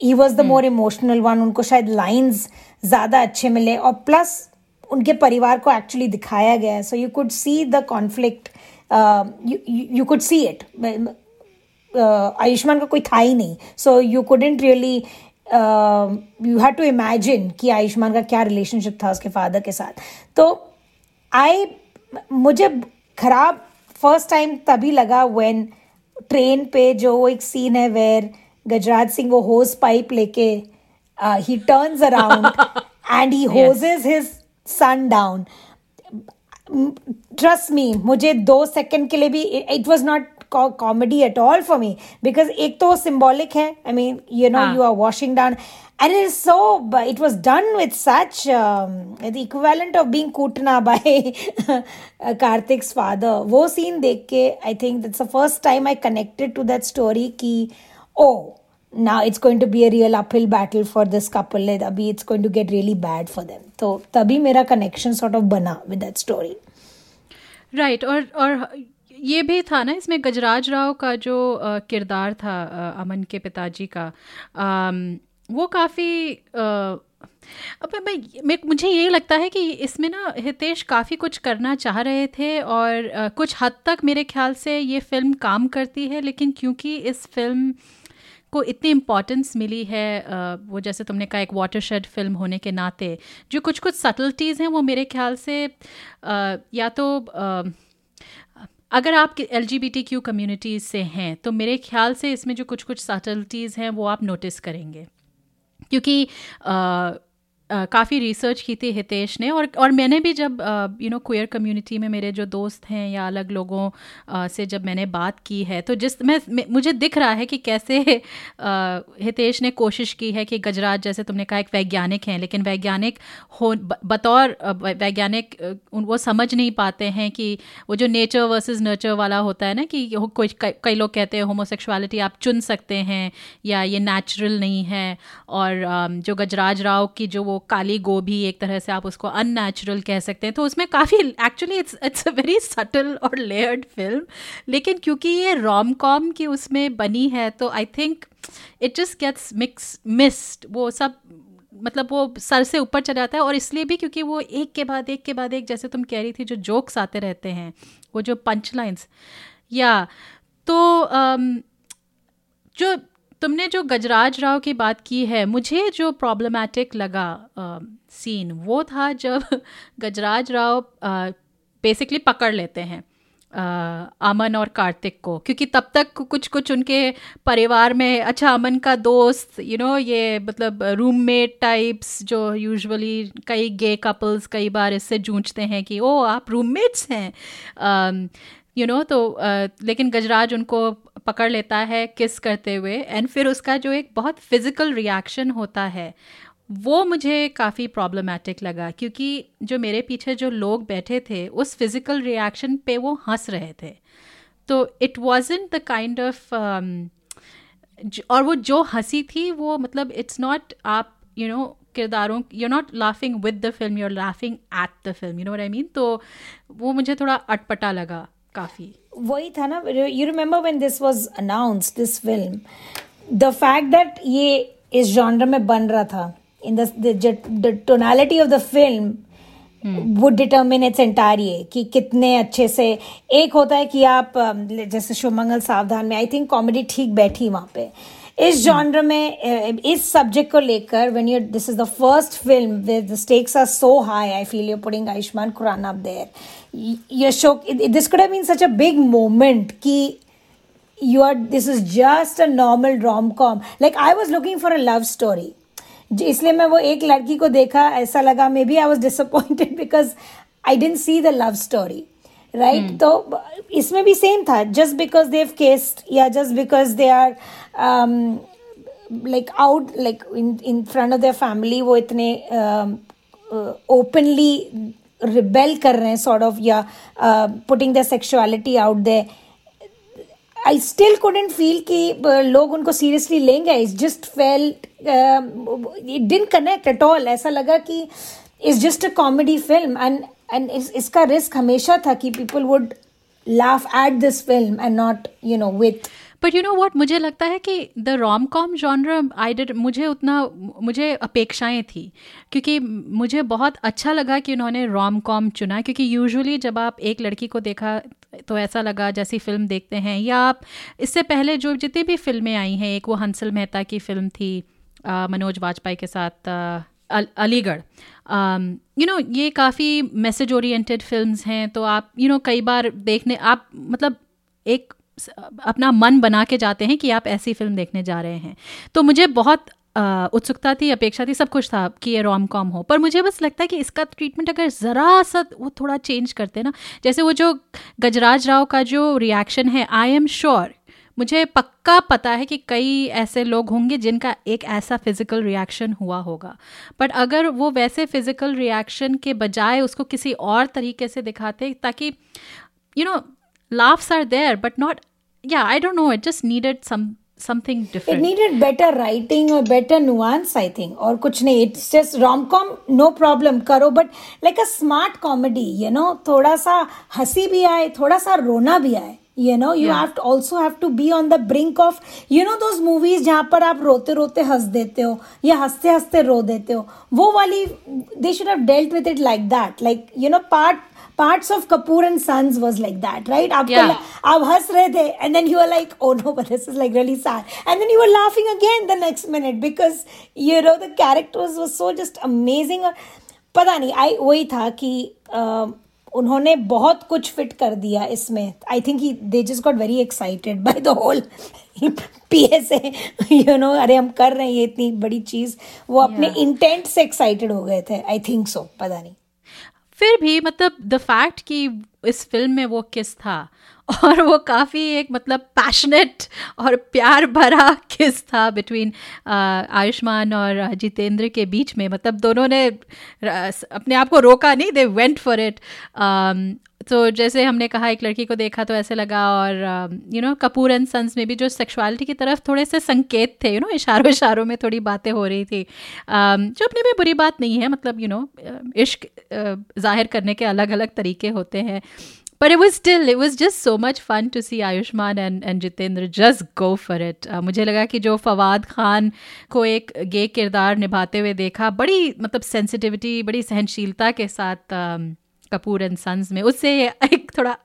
he was the more emotional one उनको शायद लाइन्स ज़्यादा अच्छे मिले और प्लस उनके परिवार को एक्चुअली दिखाया गया है। So you could see the conflict you could see it Ayushmann का कोई था ही नहीं। So you couldn't really you have to imagine कि आयुष्मान का क्या रिलेशनशिप था उसके फादर के साथ। तो आई मुझे खराब फ़र्स्ट टाइम तभी लगा व्हेन ट्रेन पे जो एक सीन है वेर गजराज सिंह वो होज पाइप लेके he turns around and he hoses his son down trust me मुझे दो सेकेंड के लिए भी it was not comedy at all for me because एक तो सिम्बॉलिक है I mean you know you are washing down and it so it was done with such equivalent of being कूटना by Kartik father वो scene देख के I think that's the first time I connected to that story की ओ now it's going to be a real uphill battle for this couple. Abhi it's going to get really bad for them. तो तभी मेरा connection sort of बना with that story right और और ये भी था ना इसमें गजराज राव का जो किरदार था अमन के पिताजी का वो काफ़ी अब मैं मुझे ये लगता है कि इसमें ना हितेश काफ़ी कुछ करना चाह रहे थे और कुछ हद तक मेरे ख्याल से ये फ़िल्म काम करती है लेकिन क्योंकि इस फ़िल्म को इतनी इम्पोर्टेंस मिली है वो जैसे तुमने कहा एक वाटरशेड फ़िल्म होने के नाते, जो कुछ कुछ सटल्टीज़ हैं वो मेरे ख्याल से या तो अगर आप L G B T Q communities से हैं तो मेरे ख्याल से इसमें जो कुछ कुछ सटल्टीज़ हैं वो आप नोटिस करेंगे। क्योंकि काफ़ी रिसर्च की थी हितेश ने और और मैंने भी जब यू नो क्वेयर कम्युनिटी में मेरे जो दोस्त हैं या अलग लोगों uh, से जब मैंने बात की है तो जिस मैं मुझे दिख रहा है कि कैसे uh, हितेश ने कोशिश की है कि गजराज जैसे तुमने कहा एक वैज्ञानिक हैं लेकिन वैज्ञानिक हो बतौर वैज्ञानिक वो समझ नहीं पाते हैं कि वो जो नेचर वर्सेस नर्चर वाला होता है ना कि कोई कई लोग कहते हैं होमोसेक्सुअलिटी आप चुन सकते हैं या ये नेचुरल नहीं है और जो गजराज राव की जो वो काली गोभी एक तरह से आप उसको अननेचुरल कह सकते हैं। तो उसमें काफ़ी actually it's it's a very subtle और लेयर्ड फ़िल्म लेकिन क्योंकि ये रोम कॉम की उसमें बनी है तो I think it just gets mix missed वो सब मतलब वो सर से ऊपर चला जाता है और इसलिए भी क्योंकि वो एक के बाद एक के बाद एक जैसे तुम कह रही थी जो जोक्स आते रहते हैं वो जो पंच लाइन्स या तो um, जो तुमने जो गजराज राव की बात की है मुझे जो प्रॉब्लमेटिक लगा सीन वो था जब गजराज राव बेसिकली पकड़ लेते हैं अमन और कार्तिक को क्योंकि तब तक कुछ कुछ उनके परिवार में अच्छा अमन का दोस्त यू you नो know, ये मतलब रूममेट टाइप्स जो यूजुअली कई गे कपल्स कई बार इससे जूझते हैं कि ओ आप रूममेट्स हैं। यू नो तो लेकिन गजराज उनको पकड़ लेता है किस करते हुए। एंड फिर उसका जो एक बहुत फ़िज़िकल रिएक्शन होता है, वो मुझे काफ़ी प्रॉब्लमेटिक लगा। क्योंकि जो मेरे पीछे जो लोग बैठे थे, उस फ़िज़िकल रिएक्शन पे वो हंस रहे थे। तो it wasn't the kind of और वो जो हँसी थी, वो मतलब इट्स नॉट आप यू नो किरदारों you not laughing with the film you are laughing at the film you know I mean तो वो मुझे थोड़ा अटपटा लगा। काफ़ी। वही था ना you remember when this was announce this film the fact that ये इस जॉनर में बन रहा था in the tonality of the film would determine its entire ये कि कितने अच्छे से एक होता है कि आप जैसे शुभमंगल सावधान में आई थिंक कॉमेडी ठीक बैठी वहाँ पे। इस जॉनर में इस सब्जेक्ट को लेकर when you this is the first film with the stakes are so high I feel you putting Ayushmann Khurrana up there show this could have been such a big moment ki you are, this is just a normal rom-com. Like, i was looking for a love story. इसलिए मैं वो एक लड़की को देखा, ऐसा लगा maybe I was disappointed because I didn't see the love story right तो इसमें भी सेम था। जस्ट बिकॉज़ देव केस्ड या just because they are like out like in in front of their family वो इतने ओपनली uh, रिबेल कर रहे हैं सॉर्ट ऑफ़ या putting the sexuality out they I still couldn't feel कि uh, लोग उनको सीरियसली लेंगे। Is just fail it didn't connect at all ऐसा लगा कि is just a comedy film and and इसका रिस्क हमेशा था कि people would laugh at this film and not you know with but you know what मुझे लगता है कि the rom com genre I did मुझे उतना, मुझे अपेक्षाएँ थी। क्योंकि मुझे बहुत अच्छा लगा कि उन्होंने रोम कॉम चुना। क्योंकि यूजुअली जब आप एक लड़की को देखा तो ऐसा लगा जैसी फ़िल्म देखते हैं। या आप, इससे पहले जो जितनी भी फ़िल्में आई हैं, एक वो हंसल मेहता की फ़िल्म थी मनोज वाजपेयी के साथ अलीगढ़। यू नो ये काफ़ी मैसेज ओरिएंटेड फिल्म्स हैं तो आप यू you नो know, कई बार देखने आप मतलब एक अपना मन बना के जाते हैं कि आप ऐसी फ़िल्म देखने जा रहे हैं। तो मुझे बहुत उत्सुकता थी अपेक्षा थी सब कुछ था कि ये रोम कॉम हो। पर मुझे बस लगता है कि इसका ट्रीटमेंट अगर ज़रा सा वो थोड़ा चेंज करते ना जैसे वो जो गजराज राव का जो रिएक्शन है आई एम श्योर मुझे पक्का पता है कि कई ऐसे लोग होंगे जिनका एक ऐसा फ़िज़िकल रिएक्शन हुआ होगा बट अगर वो वैसे फ़िज़िकल रिएक्शन के बजाय उसको किसी और तरीके से दिखाते ताकि you know laughs are there but not yeah i don't know it just needed some something different it needed better writing or better nuance i think or kuch nahi it's just rom-com no problem karo but like a smart comedy you know thoda sa hasi bhi aaye thoda sa rona bhi aaye you know you yeah. have to also have to be on the brink of you know those movies जहाँ पर आप रोते रोते हंस देते हो या हँसते हँसते रो देते हो वो वाली they should have dealt with it like that like you know part parts of Kapoor and Sons was like that, right? आपको yeah. आप हंस रहे थे and then you were like, oh no, but this is like really sad. And then you were laughing again the next minute because you know the characters were so just amazing. पता नहीं आई वही था कि uh, उन्होंने बहुत कुछ fit कर दिया इसमें। I think they just got very excited by the whole P S A you know अरे हम कर रहे हैं ये इतनी बड़ी चीज़। वो अपने Yeah. इंटेंट से एक्साइटेड हो गए थे। आई थिंक सो पता नहीं। फिर भी मतलब द फैक्ट कि इस फ़िल्म में वो किस था और वो काफ़ी एक मतलब पैशनेट और प्यार भरा किस था बिटवीन आयुष्मान और जितेंद्र के बीच में। मतलब दोनों ने अपने आप को रोका नहीं दे वेंट फॉर इट तो जैसे हमने कहा एक लड़की को देखा तो ऐसे लगा और you know Kapoor and Sons में भी जो सेक्सुअलिटी की तरफ़ थोड़े से संकेत थे यू नो इशारों इशारों में थोड़ी बातें हो रही थी। Um, जो अपने में बुरी बात नहीं है मतलब यू नो इश्क uh, ज़ाहिर करने के अलग अलग तरीके होते हैं। But it was still, it was just so much fun to see Ayushman and, and Jitendra just go for it. Uh, मुझे लगा कि जो फवाद खान को एक गे किरदार निभाते हुए देखा बड़ी मतलब सेंसिटिविटी बड़ी सहनशीलता के साथ um, कपूर एंड सन्स में उससे एक थोड़ा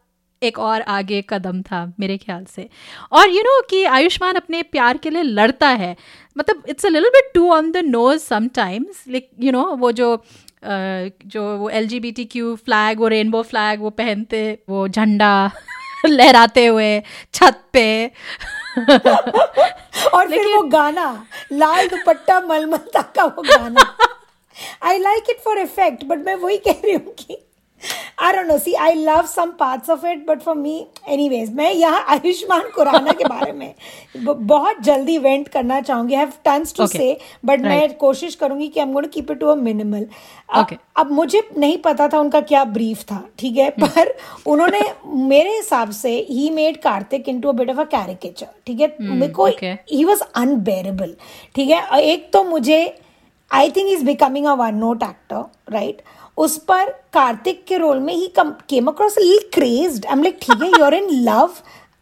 एक और आगे कदम था मेरे ख्याल से और यू you नो know, कि आयुष्मान अपने प्यार के लिए लड़ता है मतलब it's a little bit too on the nose sometimes like you know वो जो जो वो L G B T Q flag वो रेनबो फ्लैग वो पहनते वो झंडा लहराते हुए छत पे। और फिर वो गाना लाल दुपट्टा मलमता का वो गाना। I like it for effect but मैं वही कह रही हूँ कि I don't know see I love some parts of it but for me anyways मैं यहाँ आयुष्मान खुराना के बारे में बहुत जल्दी वेंट करना चाहूँगी। Have tons to say but मैं कोशिश करूँगी कि I am going keep it to a minimal अब मुझे नहीं पता था उनका क्या ब्रीफ था ठीक है? पर उन्होंने मेरे हिसाब से ही made Kartik into a bit of a caricature ठीक है? मेरे को ही वॉज़ अनबेरेबल ठीक है? एक तो मुझे I think is becoming a one note actor right उस पर कार्तिक के रोल में ही come came across crazed I am like ठीक है you are in love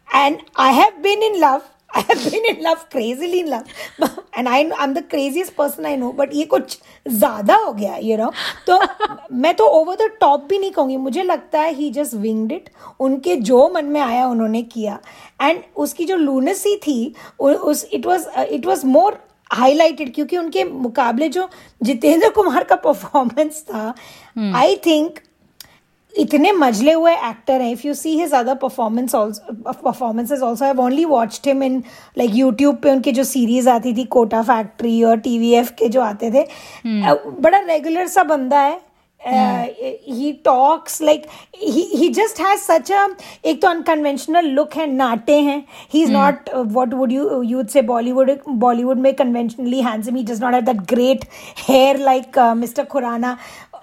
and I have been in love I have been in love crazily in love and I I am the craziest person I know but ये कुछ ज़्यादा हो गया you know तो मैं तो ओवर द टॉप भी नहीं कहूँगी. मुझे लगता है ही जस्ट विंगड इट उनके जो मन में आया, उन्होंने किया. एंड उसकी जो लूनसी थी उस it was it was more highlighted क्योंकि उनके मुकाबले जो जितेंद्र कुमार का परफॉर्मेंस था आई थिंक इतने मजले हुए एक्टर हैं। If you see his other performance performances also have only watched him in like YouTube पे उनके जो सीरीज़ आती थी कोटा फैक्ट्री और टीवीएफ के जो आते थे। अ, बड़ा रेगुलर सा बंदा है। He talks like he just has such a एक तो अनकन्वेंशनल लुक है नाटे हैं। He is not what would you you would say Bollywood Bollywood में conventionally handsome he does not have that great hair like mister Khurrana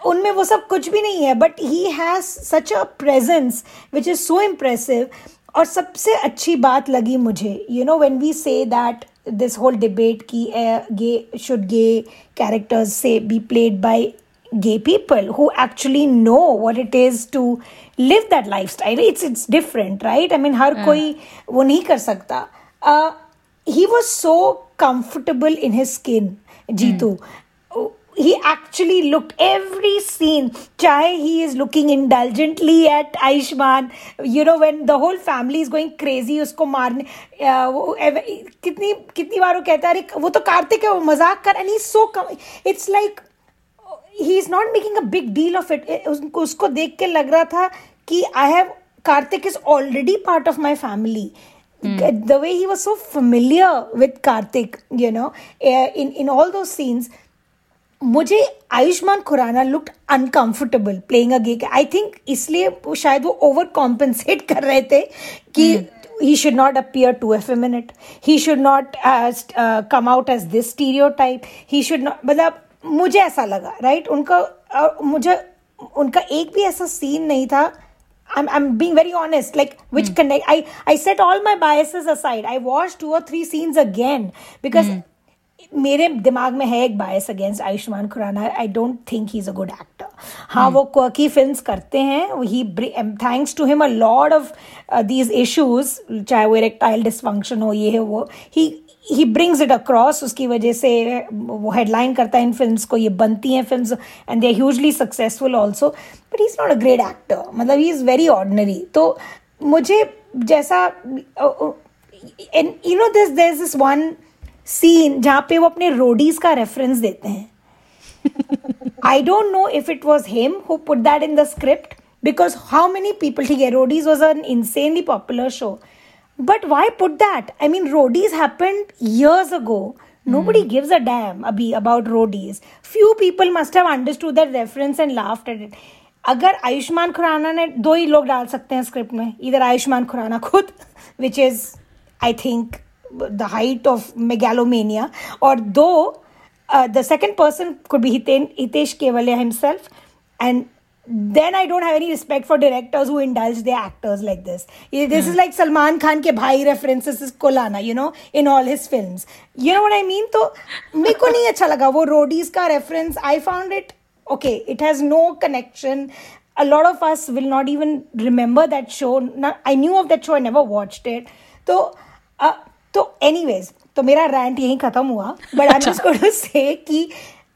उनमें वो सब कुछ भी नहीं है but he has such a presence which is so impressive और सबसे अच्छी बात लगी मुझे यू नो वेन वी से दैट दिस होल डिबेट की गे शुड गे कैरेक्टर्स से be played by gay people who actually know what it is to live that lifestyle it's it's different right i mean हर कोई वो नहीं कर सकता uh, he was so comfortable in his skin Jitu he actually looked every scene chahe he is looking indulgently at Aishman you know when the whole family is going crazy उसको मारने uh, कितनी कितनी बार वो कहता है अरे वो तो कार्तिक है वो मज़ाक कर and he's so com- it's like he is not making a big deal of it उसको उसको देख के लग रहा था कि I have Kartik is already part of my family the way he was so familiar with Kartik you know in in all those scenes मुझे Ayushmann Khurrana look uncomfortable playing a gay I think इसलिए वो शायद वो over compensate कर रहे थे कि he should not appear to effeminate. He should not uh, st- uh, come out as this stereotype. He should not मतलब मुझे ऐसा लगा राइट उनका मुझे उनका एक भी ऐसा सीन नहीं था। I'm, I'm being very honest like which connect I I set all my biases aside. I watched two or three scenes again because मेरे दिमाग में है एक bias against Ayushmann Khurrana I don't think he is a good actor हाँ वो quirky films करते हैं। He thanks to him a lot of these issues चाहे वो इरेक्टाइल डिसफंक्शन हो ये है वो he he brings it across उसकी वजह से वो हेडलाइन करता है इन फ़िल्म को, ये बनती हैं film and they are hugely successful also but is not a great actor मतलब ही इज़ वेरी ऑर्डनरी तो मुझे जैसा you know this there this one scene जहाँ पे वो अपने रोडीज का रेफरेंस देते हैं. I don't know if it was him who put that in the script because how many people ठीक है Roadies was an insanely popular show. But why put that I mean Roadies happened years ago nobody mm. gives a damn abhi about Roadies few people must have understood that reference and laughed at it अगर आयुष्मान खुराना ने दो ही लोग डाल सकते हैं script में इधर आयुष्मान खुराना खुद which is I think the height of megalomania और though the second person could be Hitesh Kewalya himself and then I don't have any respect for directors who indulge their actors like this. This is like Salman Khan के भाई references is Kolana, you know, in all his films. You know what I mean? तो मेरे को नहीं अच्छा लगा वो Roadies का reference. I found it okay. It has no connection. A lot of us will not even remember that show. I knew of that show. I never watched it. तो uh, तो anyways तो मेरा rant यहीं खत्म हुआ. But I'm just going to say कि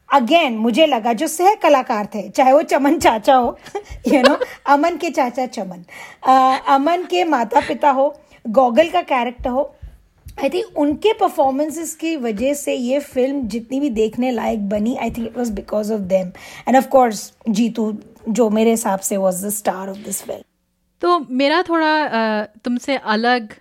again मुझे लगा जो सह कलाकार थे, चाहे वो चमन चाचा हो यू नो अमन के चाचा चमन। अमन के माता पिता हो, गॉगल का कैरेक्टर हो आई थिंक उनके परफॉर्मेंसेस की वजह से ये फ़िल्म जितनी भी देखने लायक बनी I think it was because of them and of course Jeetu, जो मेरे हिसाब से was the star of this film तो मेरा थोड़ा तुमसे अलग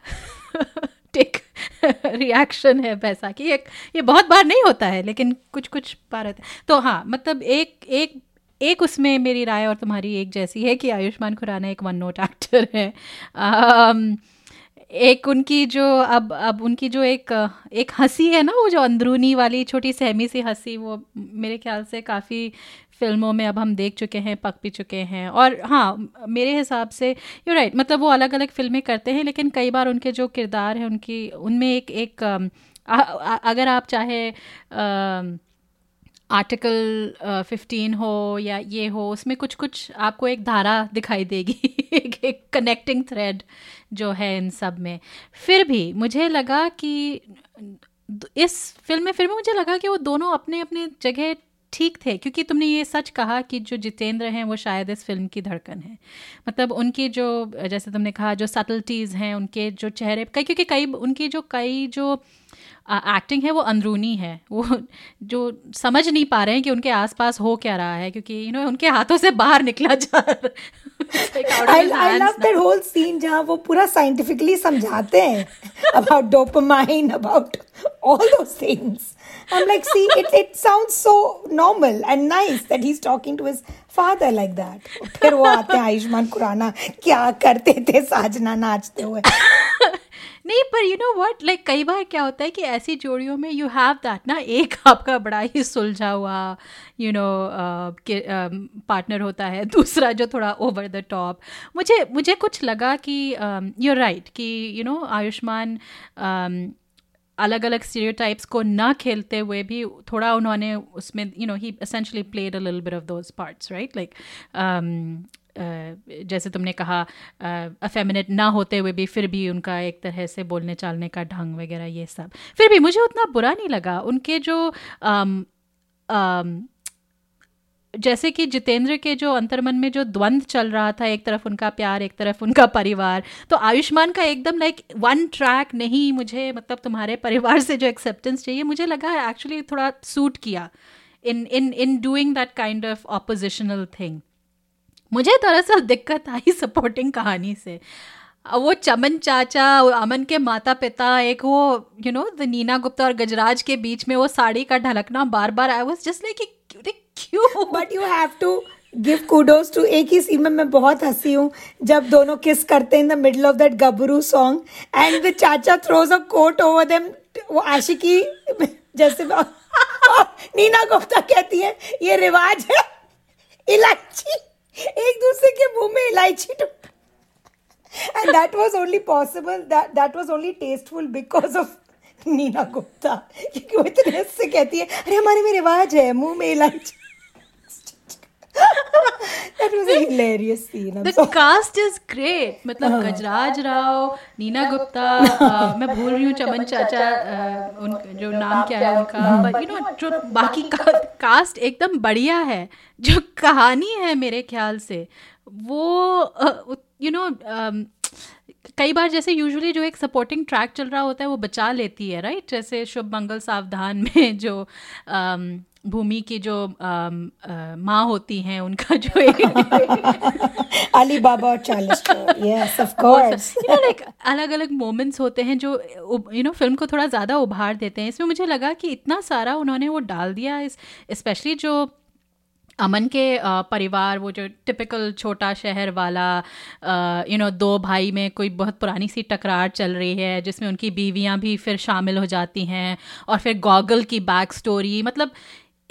टेक रिएक्शन है पैसा कि। एक ये बहुत बार नहीं होता है लेकिन कुछ कुछ बार होता है। तो हाँ मतलब एक एक एक उसमें मेरी राय और तुम्हारी एक जैसी है कि आयुष्मान खुराना एक वन नोट एक्टर है। आम, एक उनकी जो अब अब उनकी जो एक एक हँसी है ना वो जो अंदरूनी वाली छोटी सहमी सी हँसी वो मेरे ख्याल से काफ़ी फ़िल्मों में अब हम देख चुके हैं, पक भी चुके हैं। और हाँ मेरे हिसाब से यू राइट मतलब वो अलग अलग फ़िल्में करते हैं, लेकिन कई बार उनके जो किरदार हैं, उनकी, उनमें एक एक अगर आप चाहे आर्टिकल फिफ्टीन हो या ये हो, उसमें कुछ कुछ आपको एक धारा दिखाई देगी, एक एक कनेक्टिंग थ्रेड जो है इन सब में। फिर भी मुझे लगा कि, इस फ़िल्म में, फिर भी मुझे लगा कि वो दोनों अपने अपने जगह ठीक थे क्योंकि तुमने ये सच कहा कि जो जितेंद्र हैं वो शायद इस फ़िल्म की धड़कन है। मतलब उनकी जो जैसे तुमने कहा जो सटल्टीज़ हैं उनके जो चेहरे कई क्योंकि कई उनकी जो कई जो एक्टिंग है वो अंदरूनी है। वो जो समझ नहीं पा रहे हैं कि उनके आसपास हो क्या रहा है क्योंकि यू you नो know, उनके हाथों से बाहर निकला जा I love that whole scene जहाँ वो पूरा साइंटिफिकली समझाते हैं about dopamine about all those things I'm like, see, it, it sounds so normal and nice that he's talking to his father like that. फिर वो आते हैं आयुष्मान खुराना क्या करते थे साजना नाचते हुए? नहीं पर यू नो व्हाट लाइक कई बार क्या होता है कि ऐसी जोड़ियों में यू हैव दैट ना एक आपका बड़ा ही सुलझा हुआ यू नो पार्टनर होता है दूसरा जो थोड़ा ओवर द टॉप मुझे मुझे कुछ लगा कि यू um, राइट कि यू नो आयुष्मान um, अलग अलग स्टीरियोटाइप्स को ना खेलते हुए भी थोड़ा उन्होंने उसमें you know he essentially played a little bit of those parts right like जैसे तुमने कहा अफेमिनेट uh, ना होते हुए भी फिर भी उनका एक तरह से बोलने चालने का ढंग वगैरह ये सब। फिर भी मुझे उतना बुरा नहीं लगा। उनके जो um, um, जैसे कि जितेंद्र के जो अंतर्मन में जो द्वंद्व चल रहा था, एक तरफ़ उनका प्यार, एक तरफ़ उनका परिवार तो आयुष्मान का एकदम लाइक वन ट्रैक नहीं, मुझे मतलब तुम्हारे परिवार से जो एक्सेप्टेंस चाहिए, मुझे लगा एक्चुअली थोड़ा सूट किया in in in doing that kind of oppositional thing मुझे दरअसल दिक्कत आई सपोर्टिंग कहानी से। वो चमन चाचा, अमन के माता पिता एक वो you know the Neena Gupta और गजराज के बीच में वो साड़ी का ढलकना बार बार आई वॉज़ जस्ट लाइक क्यों? But you have to give kudos to एक ही सीन में मैं बहुत हँसी हूँ, जब दोनों किस करते हैं in the middle of that Gabru song and the chacha throws a coat over them वो आशिकी जैसे नीना गुप्ता कहती है, ये रिवाज है, इलायची, एक दूसरे के मुँह में इलायची too and was only possible that was only tasteful because of Neena Gupta, क्योंकि वो इतने से कहती है, अरे हमारे में रिवाज है, मुँह में इलायची that was a hilarious scene. I'm the so... cast is great. मतलब uh, गजराज राव नीना गुप्ता uh, मैं भूल रही हूँ चमन चाचा uh, उन जो नाम क्या है उनका? बट यू नो जो बाकी कास्ट एकदम बढ़िया है जो कहानी है मेरे ख्याल से वो यू नो कई बार जैसे यूजुअली जो एक सपोर्टिंग ट्रैक चल रहा होता है वो बचा लेती है राइट जैसे शुभ मंगल सावधान में जो भूमि की जो माँ होती हैं उनका जो एक अली बाबा और चालीस यस ऑफ़ कोर्स लाइक अलग अलग मोमेंट्स होते हैं जो यू नो फ़िल्म को थोड़ा ज़्यादा उभार देते हैं। इसमें मुझे लगा कि इतना सारा उन्होंने वो डाल दिया इस स्पेशली जो अमन के परिवार वो जो टिपिकल छोटा शहर वाला यू नो दो भाई में कोई बहुत पुरानी सी टकरार चल रही है जिसमें उनकी बीवियाँ भी फिर शामिल हो जाती हैं और फिर गॉगल की बैक स्टोरी मतलब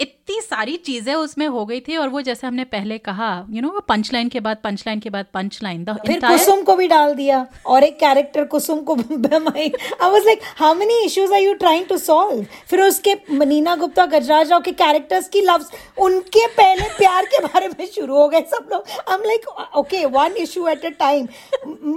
इतनी सारी चीज़ें उसमें हो गई थी और वो जैसे हमने पहले कहा यू नो पंच लाइन के बाद पंच लाइन के बाद पंच लाइन फिर कुसुम को भी डाल दिया और एक कैरेक्टर कुसुम को I was like how many issues are you trying to solve फिर उसके नीना गुप्ता गजराज राव के कैरेक्टर्स की लव्स उनके पहले प्यार के बारे में शुरू हो गए सब लोग। I am like okay one issue at a time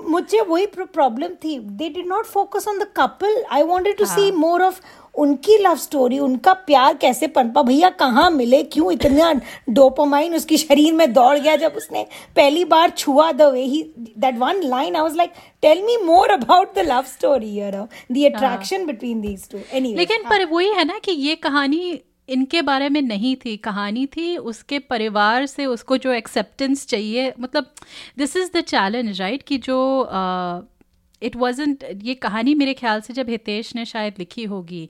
मुझे वही प्रॉब्लम थी। They did not focus on the couple I wanted to see more of उनकी लव स्टोरी उनका प्यार कैसे पनपा? भैया कहाँ मिले? क्यों इतना डोपामाइन उसके शरीर में दौड़ गया जब उसने पहली बार छुआ the way he that one line I was like tell me more about the love story the attraction between these two anyway लेकिन पर वही है ना कि ये कहानी इनके बारे में नहीं थी कहानी थी उसके परिवार से उसको जो एक्सेप्टेंस चाहिए मतलब this is the challenge right कि जो इट वाजेंट ये कहानी मेरे ख्याल से जब हितेश ने शायद लिखी होगी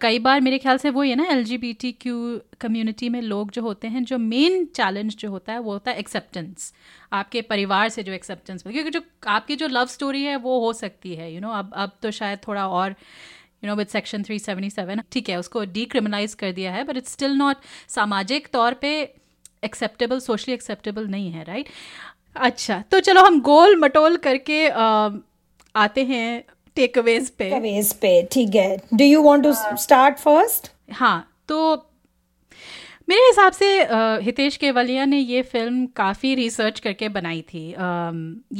कई बार मेरे ख्याल से वही है ना एल क्यू कम्युनिटी में लोग जो होते हैं जो मेन चैलेंज जो होता है वो होता है एक्सेप्टेंस आपके परिवार से जो एक्सेप्टेंस क्योंकि जो आपकी जो लव स्टोरी है वो हो सकती है यू you नो know, अब अब तो शायद थोड़ा और यू नो विद सेक्शन 377 ठीक है उसको डीक्रिमिनलाइज कर दिया है बट इट्स स्टिल नॉट सामाजिक तौर पे एक्सेप्टेबल सोशली एक्सेप्टेबल नहीं है राइट right? अच्छा तो चलो हम गोल मटोल करके अ, आते हैं टेक अवेज पे। कवेज पे ठीक है। Do you want to start first हाँ तो मेरे हिसाब से हितेश केवलिया ने ये फ़िल्म काफ़ी रिसर्च करके बनाई थी।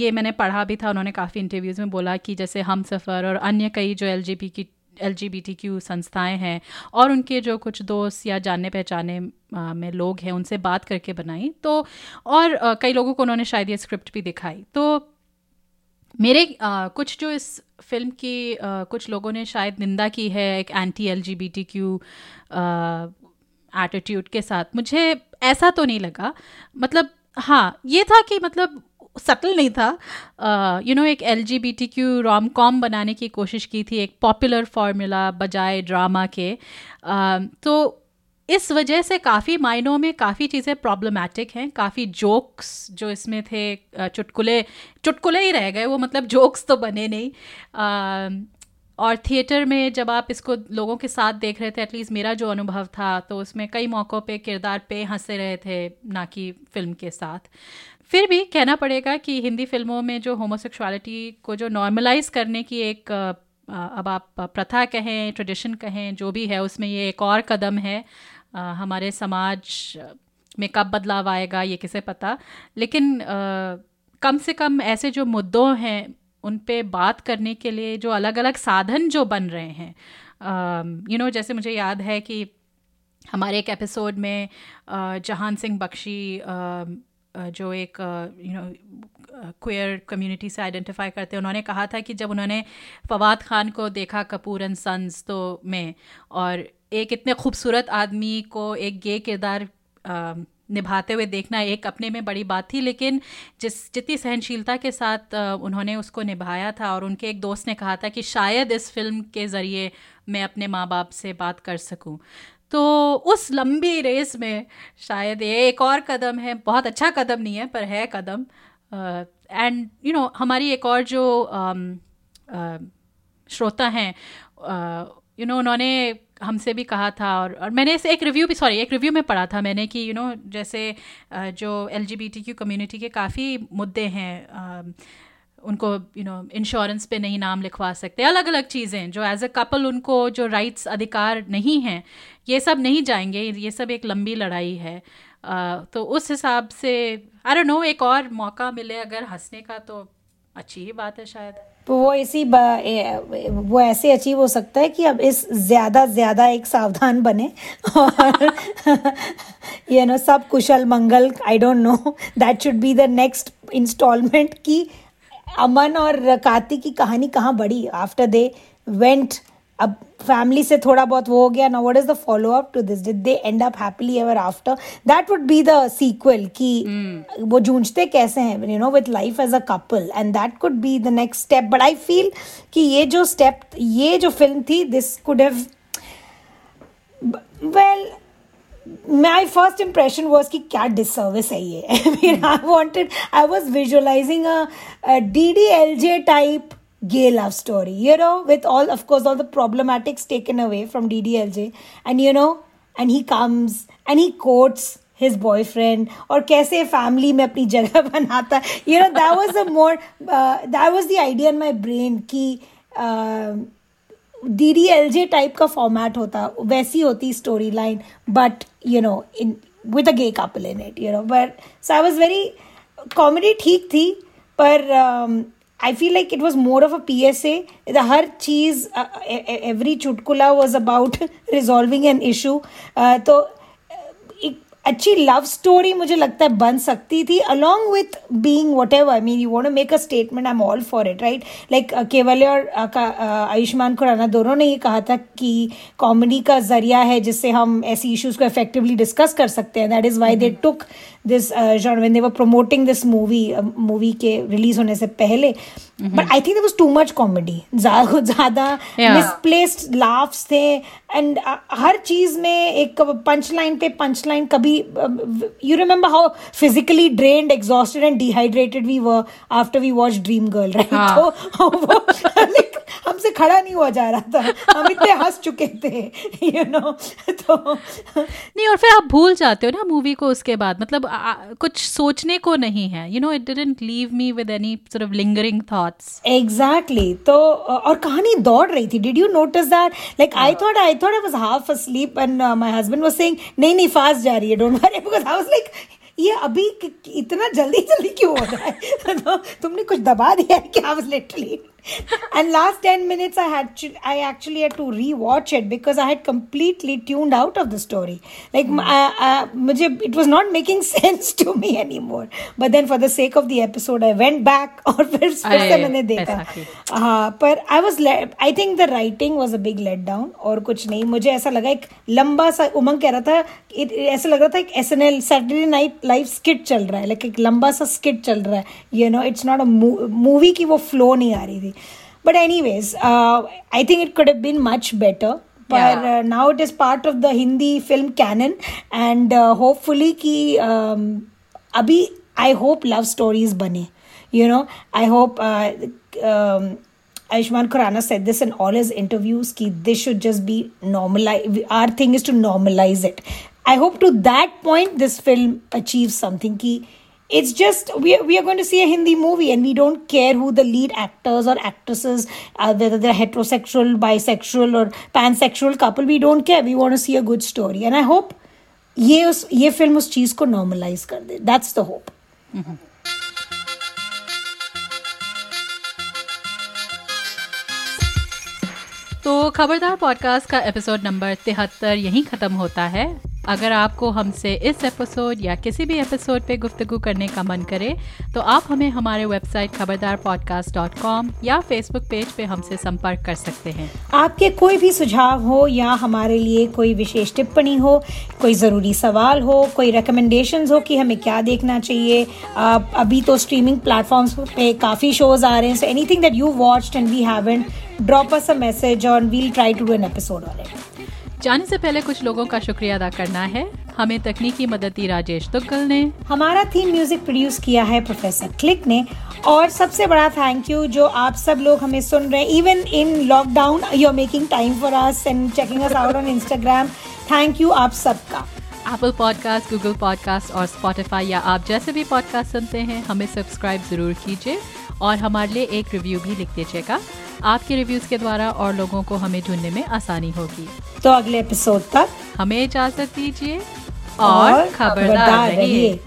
ये मैंने पढ़ा भी था उन्होंने काफ़ी इंटरव्यूज़ में बोला कि जैसे हम सफ़र और अन्य कई जो एल की एल क्यू संस्थाएँ हैं और उनके जो कुछ दोस्त या जानने पहचाने में लोग हैं उनसे बात करके बनाई। तो और कई लोगों को उन्होंने शायद ये स्क्रिप्ट भी दिखाई। तो मेरे अ, कुछ जो इस फ़िल्म की अ, कुछ लोगों ने शायद निंदा की है एक anti L G B T Q attitude के साथ मुझे ऐसा तो नहीं लगा। मतलब हाँ ये था कि मतलब सटल नहीं था। You uh, know you know, एक L G B T Q rom com बनाने की कोशिश की थी एक पॉपुलर फार्मूला बजाय ड्रामा के। अ, तो इस वजह से काफ़ी मायनों में काफ़ी चीज़ें प्रॉब्लमेटिक हैं। काफ़ी जोक्स जो इसमें थे चुटकुले चुटकुले ही रह गए वो मतलब जोक्स तो बने नहीं। अ, और थिएटर में जब आप इसको लोगों के साथ देख रहे थे एटलीस्ट मेरा जो अनुभव था तो उसमें कई मौक़ों पे किरदार पे हंसे रहे थे ना कि फ़िल्म के साथ। फिर भी कहना पड़ेगा कि हिंदी फ़िल्मों में जो होमोसेक्सुअलिटी को जो नॉर्मलाइज करने की एक अब आप प्रथा कहें ट्रेडिशन कहें जो भी है उसमें ये एक और कदम है। हमारे समाज में कब बदलाव आएगा, ये किसे पता? लेकिन कम से कम ऐसे जो मुद्दों हैं, उन पे बात करने के लिए जो अलग अलग साधन जो बन रहे हैं यू नो जैसे मुझे याद है कि हमारे एक एपिसोड में जहान सिंह बख्शी जो एक यू नो क्वेयर कम्युनिटी से आइडेंटिफाई करते हैं, उन्होंने कहा था कि जब उन्होंने फवाद खान को देखा कपूर एंड सन्स तो में, और एक इतने खूबसूरत आदमी को एक गे किरदार निभाते हुए देखना एक अपने में बड़ी बात थी लेकिन जिस जितनी सहनशीलता के साथ उन्होंने उसको निभाया था और उनके एक दोस्त ने कहा था कि शायद इस फ़िल्म के ज़रिए मैं अपने माँ बाप से बात कर सकूँ। तो उस लंबी रेस में शायद ये एक और कदम है बहुत अच्छा कदम नहीं है पर है कदम। एंड यू नो हमारी एक और जो अम, अ, श्रोता हैं यू नो उन्होंने हमसे भी कहा था और और मैंने इसे एक रिव्यू भी सॉरी एक रिव्यू में पढ़ा था मैंने कि यू नो जैसे जो L G B T Q community के काफ़ी मुद्दे हैं उनको यू नो इंश्योरेंस पे नहीं नाम लिखवा सकते अलग अलग चीज़ें जो एज अ कपल उनको जो राइट्स अधिकार नहीं हैं ये सब नहीं जाएँगे ये सब एक लंबी लड़ाई है। अ, तो उस हिसाब से आई डोंट नो एक और मौका मिले अगर हंसने का तो अच्छी ही बात है शायद। तो वो इसी वो ऐसे अचीव हो सकता है कि अब इस ज़्यादा ज़्यादा एक सावधान बने और यू नो सब कुशल मंगल I don't know that should be the next instalment की अमन और कार्तिक की कहानी कहाँ बढ़ी? आफ्टर दे वेंट अब फैमिली से थोड़ा बहुत वो हो गया. ना what is the follow up to this did they end up happily ever after that would be the sequel कि वो जूझते कैसे हैं you know with life as a couple and that could be the next step but I feel कि ये जो step ये जो फ़िल्म थी this could have well my first impression was कि क्या disservice है ये. I wanted I was I was visualizing a, a DDLJ type gay love story you know with all of course all the problematics taken away from DDLJ and you know and he comes and he quotes his boyfriend और कैसे family में अपनी जगह बनाता है you know that was a more uh, that was the idea in my brain कि uh, D L J type का format होता वैसी होती story line but you know in with a gay couple in it you know but so I was very comedy पर I feel like it was more of a PSA. The her cheese, uh, every chutkula was about resolving an issue. Uh, so अच्छी love story मुझे लगता है बन सकती थी along with being whatever I mean you want make a statement I am all for it right like केवल और आयुष्मान खुराना दोनों ने ये कहा था कि कॉमेडी का ज़रिया है जिससे हम ऐसी इश्यूज़ को इफेक्टिवली डिस्कस कर सकते हैं. That is why they took this John Wayne they were promoting this movie movie के रिलीज़ होने से पहले. But I think was too much comedy ज़्यादा मिसप्लेस्ड लाफ्स थे. एंड uh, हर चीज़ में एक पंच लाइन पे पंच लाइन कभी you remember how physically drained exhausted and dehydrated we were after we watch dream girl right तो हमसे खड़ा नहीं हुआ जा रहा था। हम इतने हंस चुके थे यू you नो know? तो नहीं और फिर आप भूल जाते हो ना मूवी को उसके बाद। मतलब आ, कुछ सोचने को नहीं है। You know it didn't leave me with any sort of lingering thoughts exactly तो और कहानी दौड़ रही थी। Did you notice that like I thought I thought I was half asleep and uh, my husband was saying नहीं नहीं fast जा रही है don't worry because I was like ये अभी इतना जल्दी जल्दी क्यों हो रहा है? तो तुमने कुछ दबा दिया है क्या? Was literally and last 10 minutes i had to, i actually had to rewatch it because i had completely tuned out of the story like mm. I, I, it was not making sense to me anymore but then for the sake of the episode i went back और फिर फिर से मैंने देखा हाँ पर I was I think the writing was a big let down और कुछ नहीं मुझे ऐसा लगा एक लंबा सा उमंग कह रहा था ऐसा लग रहा था एक S N L Saturday night live skit चल रहा है लाइक एक लंबा सा स्किट चल रहा है you know it's not a movie की वो फ्लो नहीं आ रही थी but, anyways, uh, I think it could have been much better. Yeah. Uh, now it is part of the Hindi film canon, and uh, hopefully, and hopefully कि अभी I hope love stories बने you know I hope Ayushman Khurana said this in all his interviews ki this should just be normalized. Our thing is to normalize it. I hope to that point this film achieves something ki it's just we are, we are going to see a Hindi movie and we don't care who the lead actors or actresses are, whether they're heterosexual, bisexual, or pansexual couple. We don't care. We want to see a good story. And I hope ये उस ये film उस चीज़ को normalise कर दे that's the hope तो खबरदार podcast का episode number तिहत्तर यहीं ख़त्म होता है अगर आपको हमसे इस एपिसोड या किसी भी एपिसोड पे गुफ्तगू करने का मन करे तो आप हमें हमारे website Khabardar podcast dot com या फेसबुक पेज पे हमसे संपर्क कर सकते हैं। आपके कोई भी सुझाव हो या हमारे लिए कोई विशेष टिप्पणी हो, कोई ज़रूरी सवाल हो, कोई रिकमेंडेशन हो कि हमें क्या देखना चाहिए, आप अभी तो स्ट्रीमिंग प्लेटफॉर्म्स पे काफ़ी शोज़ आ रहे हैं so anything that you watched and we haven't drop us a message on we'll try to do an episode on it जाने से पहले कुछ लोगों का शुक्रिया अदा करना है। हमें तकनीकी मदद दी राजेश तुगल ने। हमारा थीम म्यूज़िक प्रोड्यूस किया है प्रोफेसर क्लिक ने। और सबसे बड़ा थैंक यू जो आप सब लोग हमें सुन रहे हैं even in lockdown you are making time for us and checking us out on Instagram thank you आप सबका। एप्पल पॉडकास्ट गूगल पॉडकास्ट और स्पॉटिफाई या आप जैसे भी पॉडकास्ट सुनते हैं हमें सब्सक्राइब ज़रूर कीजिए। और हमारे लिए एक रिव्यू भी लिख दीजिएगा। आपके रिव्यूज़ के द्वारा और लोगों को हमें ढूँढने में आसानी होगी। तो अगले एपिसोड तक हमें इजाज़त दीजिए और और खबरदार रहिए।